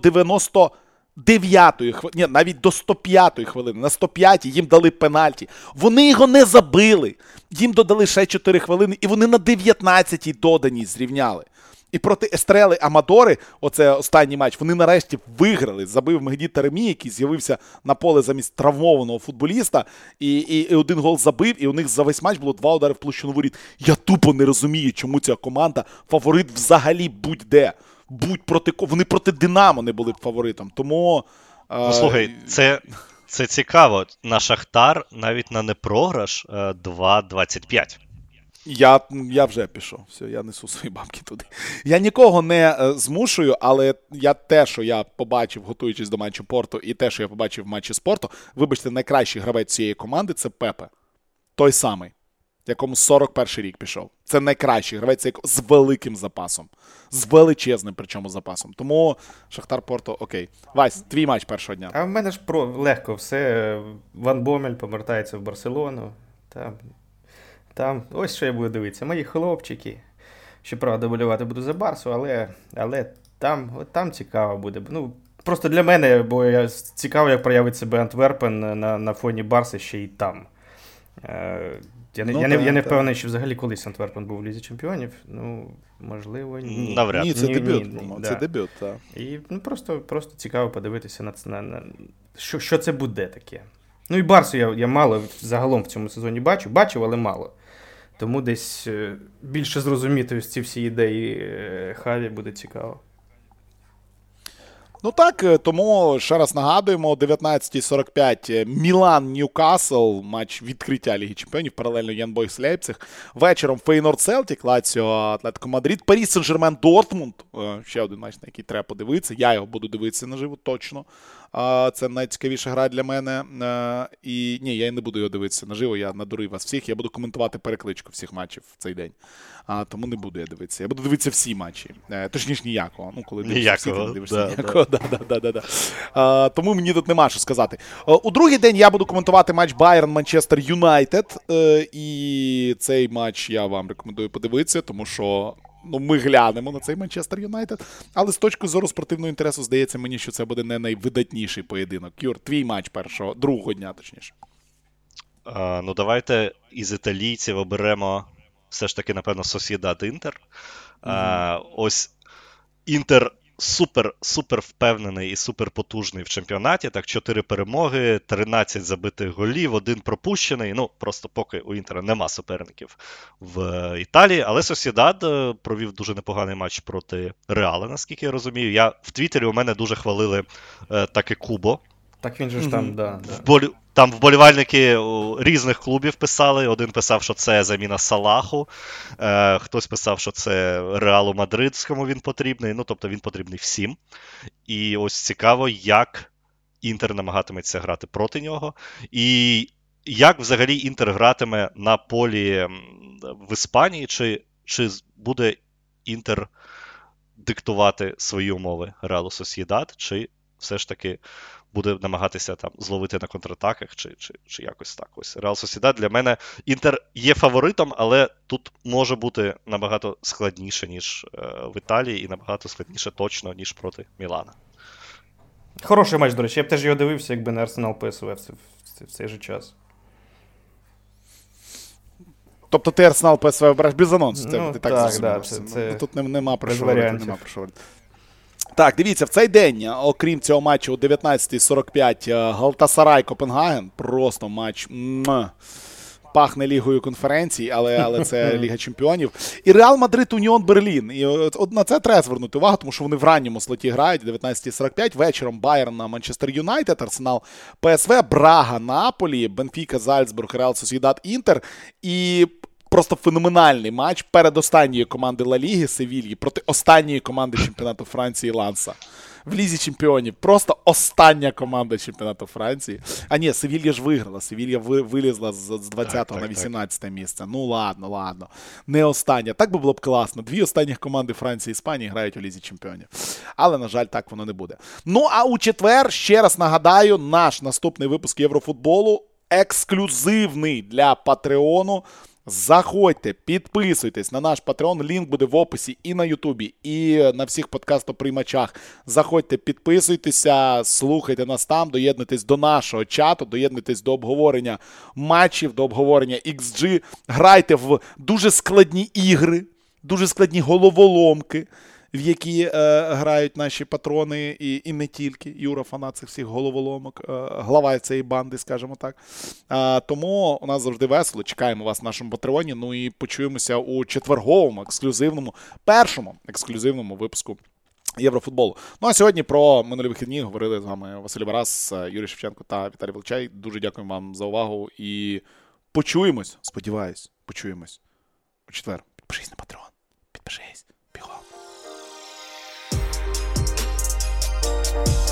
99-ї хвилини, навіть до 105-ї хвилини. На 105-й їм дали пенальті. Вони його не забили. Їм додали ще 4 хвилини, і вони на 19-й доданій зрівняли. І проти Естрели Амадори, оце останній матч, вони нарешті виграли. Забив Мегді Теремі, який з'явився на поле замість травмованого футболіста, і, і, і один гол забив, і у них за весь матч було два удари в площину воріт. Я тупо не розумію, чому ця команда фаворит взагалі будь-де. Будь проти ко- вони проти Динамо не були б фаворитом. Тому. е, Ну, слухай, це, це цікаво. На Шахтар навіть на непрограш е, 2,25. Я, я вже пішов. Все, я несу свої бабки туди. Я нікого не е, змушую, але я те, що я побачив, готуючись до матчу Порту, і те, що я побачив в матчі спорту, вибачте, найкращий гравець цієї команди це Пепе. Той самий, якому 41 рік пішов. Це найкращий гравець як- з великим запасом. З величезним, причому запасом. Тому Шахтар Порту, окей. Вась, твій матч першого дня. А в мене ж про легко все. Ван Бомель повертається в Барселону. Там, там, ось що я буду дивитися. Мої хлопчики. Щоправда, болювати буду за Барсу, але, але там, от там цікаво буде. Ну, просто для мене, бо я цікаво, як проявить себе Антверпен на, на фоні Барси ще й там. Е, я, не, Ну, я, не, я не впевнений, що взагалі колись Антверпен був в Лізі Чемпіонів. Ну, можливо, ні. Навряд. Ні, це Ні, дебют. ні, да. Це дебют, так. І ну, просто, просто цікаво подивитися на, це- на, на що, що це буде таке. Ну і Барсу я, я мало загалом в цьому сезоні бачу, бачив, але мало. Тому десь е, більше зрозуміти ось ці всі ідеї е, Хаві буде цікаво. Ну так, е, тому ще раз нагадуємо, о 19.45 е, Мілан Ньюкасл, матч відкриття Ліги Чемпіонів, паралельно Янбойс Лейпциг. Вечором Фейнорд Селтік, Лаціо Атлетико Мадрид, Паріс Сен-Жермен Дортмунд. Ще один матч, на який треба подивитися. Я його буду дивитися наживо, точно. А, Це найцікавіша гра для мене. Е, І ні, я не буду його дивитися наживо. Я надурив вас всіх. Я буду коментувати перекличку всіх матчів в цей день. А, тому не буду я дивитися. Я буду дивитися всі матчі. Е, Точніше, ніякого. Ну, коли дивишся всі, ти не дивишся да, ніякого. (laughs) Да, да, да, да, да. А, тому мені тут нема що сказати. Е, У другий день я буду коментувати матч Баєрн Манчестер Юнайтед. І цей матч я вам рекомендую подивитися, тому що. Ну, ми глянемо на цей Манчестер Юнайтед. Але з точки зору спортивного інтересу, здається мені, що це буде не найвидатніший поєдинок. Юр, твій матч першого, другого дня, точніше. А, ну, давайте із італійців оберемо все ж таки, напевно, Сосідат Інтер. А, ось Інтер супер, супер впевнений і супер потужний в чемпіонаті. Так, 4 перемоги, 13 забитих голів, один пропущений. Ну, просто поки у Інтера нема суперників в е, Італії. Але Сосідат е, провів дуже непоганий матч проти Реала, наскільки я розумію. Я в Твіттері у мене дуже хвалили е, таки Кубо. Так він же ж там, да, да. Вболі... Там вболівальники різних клубів писали. Один писав, що це заміна Салаху, е, хтось писав, що це Реалу Мадридському він потрібний. Ну, тобто він потрібний всім. І ось цікаво, як Інтер намагатиметься грати проти нього. І як взагалі Інтер гратиме на полі в Іспанії, чи, чи буде Інтер диктувати свої умови Реалу Сосєдат, чи все ж таки буде намагатися там зловити на контратаках, чи, чи, чи якось так. Ось Реал Сосідат для мене Інтер є фаворитом, але тут може бути набагато складніше, ніж е, в Італії, і набагато складніше точно, ніж проти Мілана. Хороший матч, до речі, я б теж його дивився, якби не Арсенал ПСВ в, цей- в цей- же час. Тобто ти Арсенал ПСВ береш без анонсу. Це Ну, ти так, так, да, це- Ну, це Тут нема про що говорити, Так, дивіться, в цей день, окрім цього матчу о 19.45, е, Галтасарай Копенгаген. Просто матч. пахне Лігою конференцій, але, але це (laughs) Ліга Чемпіонів. І Реал Мадрид Уніон Берлін. І от, от на це треба звернути увагу, тому що вони в ранньому слоті грають 19.45. Вечором Байерн на Манчестер Юнайтед, Арсенал ПСВ, Брага, Наполі, Бенфіка, Зальцбург, Реал Сосідат Інтер. І просто феноменальний матч перед останньою команди Ла Ліги Севільї проти останньої команди чемпіонату Франції Ланса. В Лізі чемпіонів. Просто остання команда чемпіонату Франції. А ні, Севілья ж виграла. Севілья вилізла з, з 20 Так, на так, 18 місце. Ну ладно, ладно. Не остання. Так би було б класно. Дві останніх команди Франції і Іспанії грають у Лізі чемпіонів. Але, на жаль, так воно не буде. Ну а у четвер, ще раз нагадаю, наш наступний випуск Єврофутболу ексклюзивний для Патреону. Заходьте, підписуйтесь на наш Patreon, лінк буде в описі і на Ютубі, і на всіх подкастоприймачах. Заходьте, підписуйтеся, слухайте нас там, доєднуйтесь до нашого чату, доєднуйтесь до обговорення матчів, до обговорення XG. Грайте в дуже складні ігри, дуже складні головоломки, в які е, грають наші патрони, і, і не тільки. Юра, фанат цих всіх головоломок, е, глава цієї банди, скажімо так. А, тому у нас завжди весело. Чекаємо вас в нашому патреоні. Ну і почуємося у четверговому, ексклюзивному, першому ексклюзивному випуску. Єврофутболу. Ну а сьогодні про минулі вихідні говорили з вами Василь Барас, Юрій Шевченко та Віталій Волчай. Дуже дякуємо вам за увагу і почуємось. Сподіваюсь, почуємось у четвер. Підпишись на Патреон. Підпишись. Бігом. you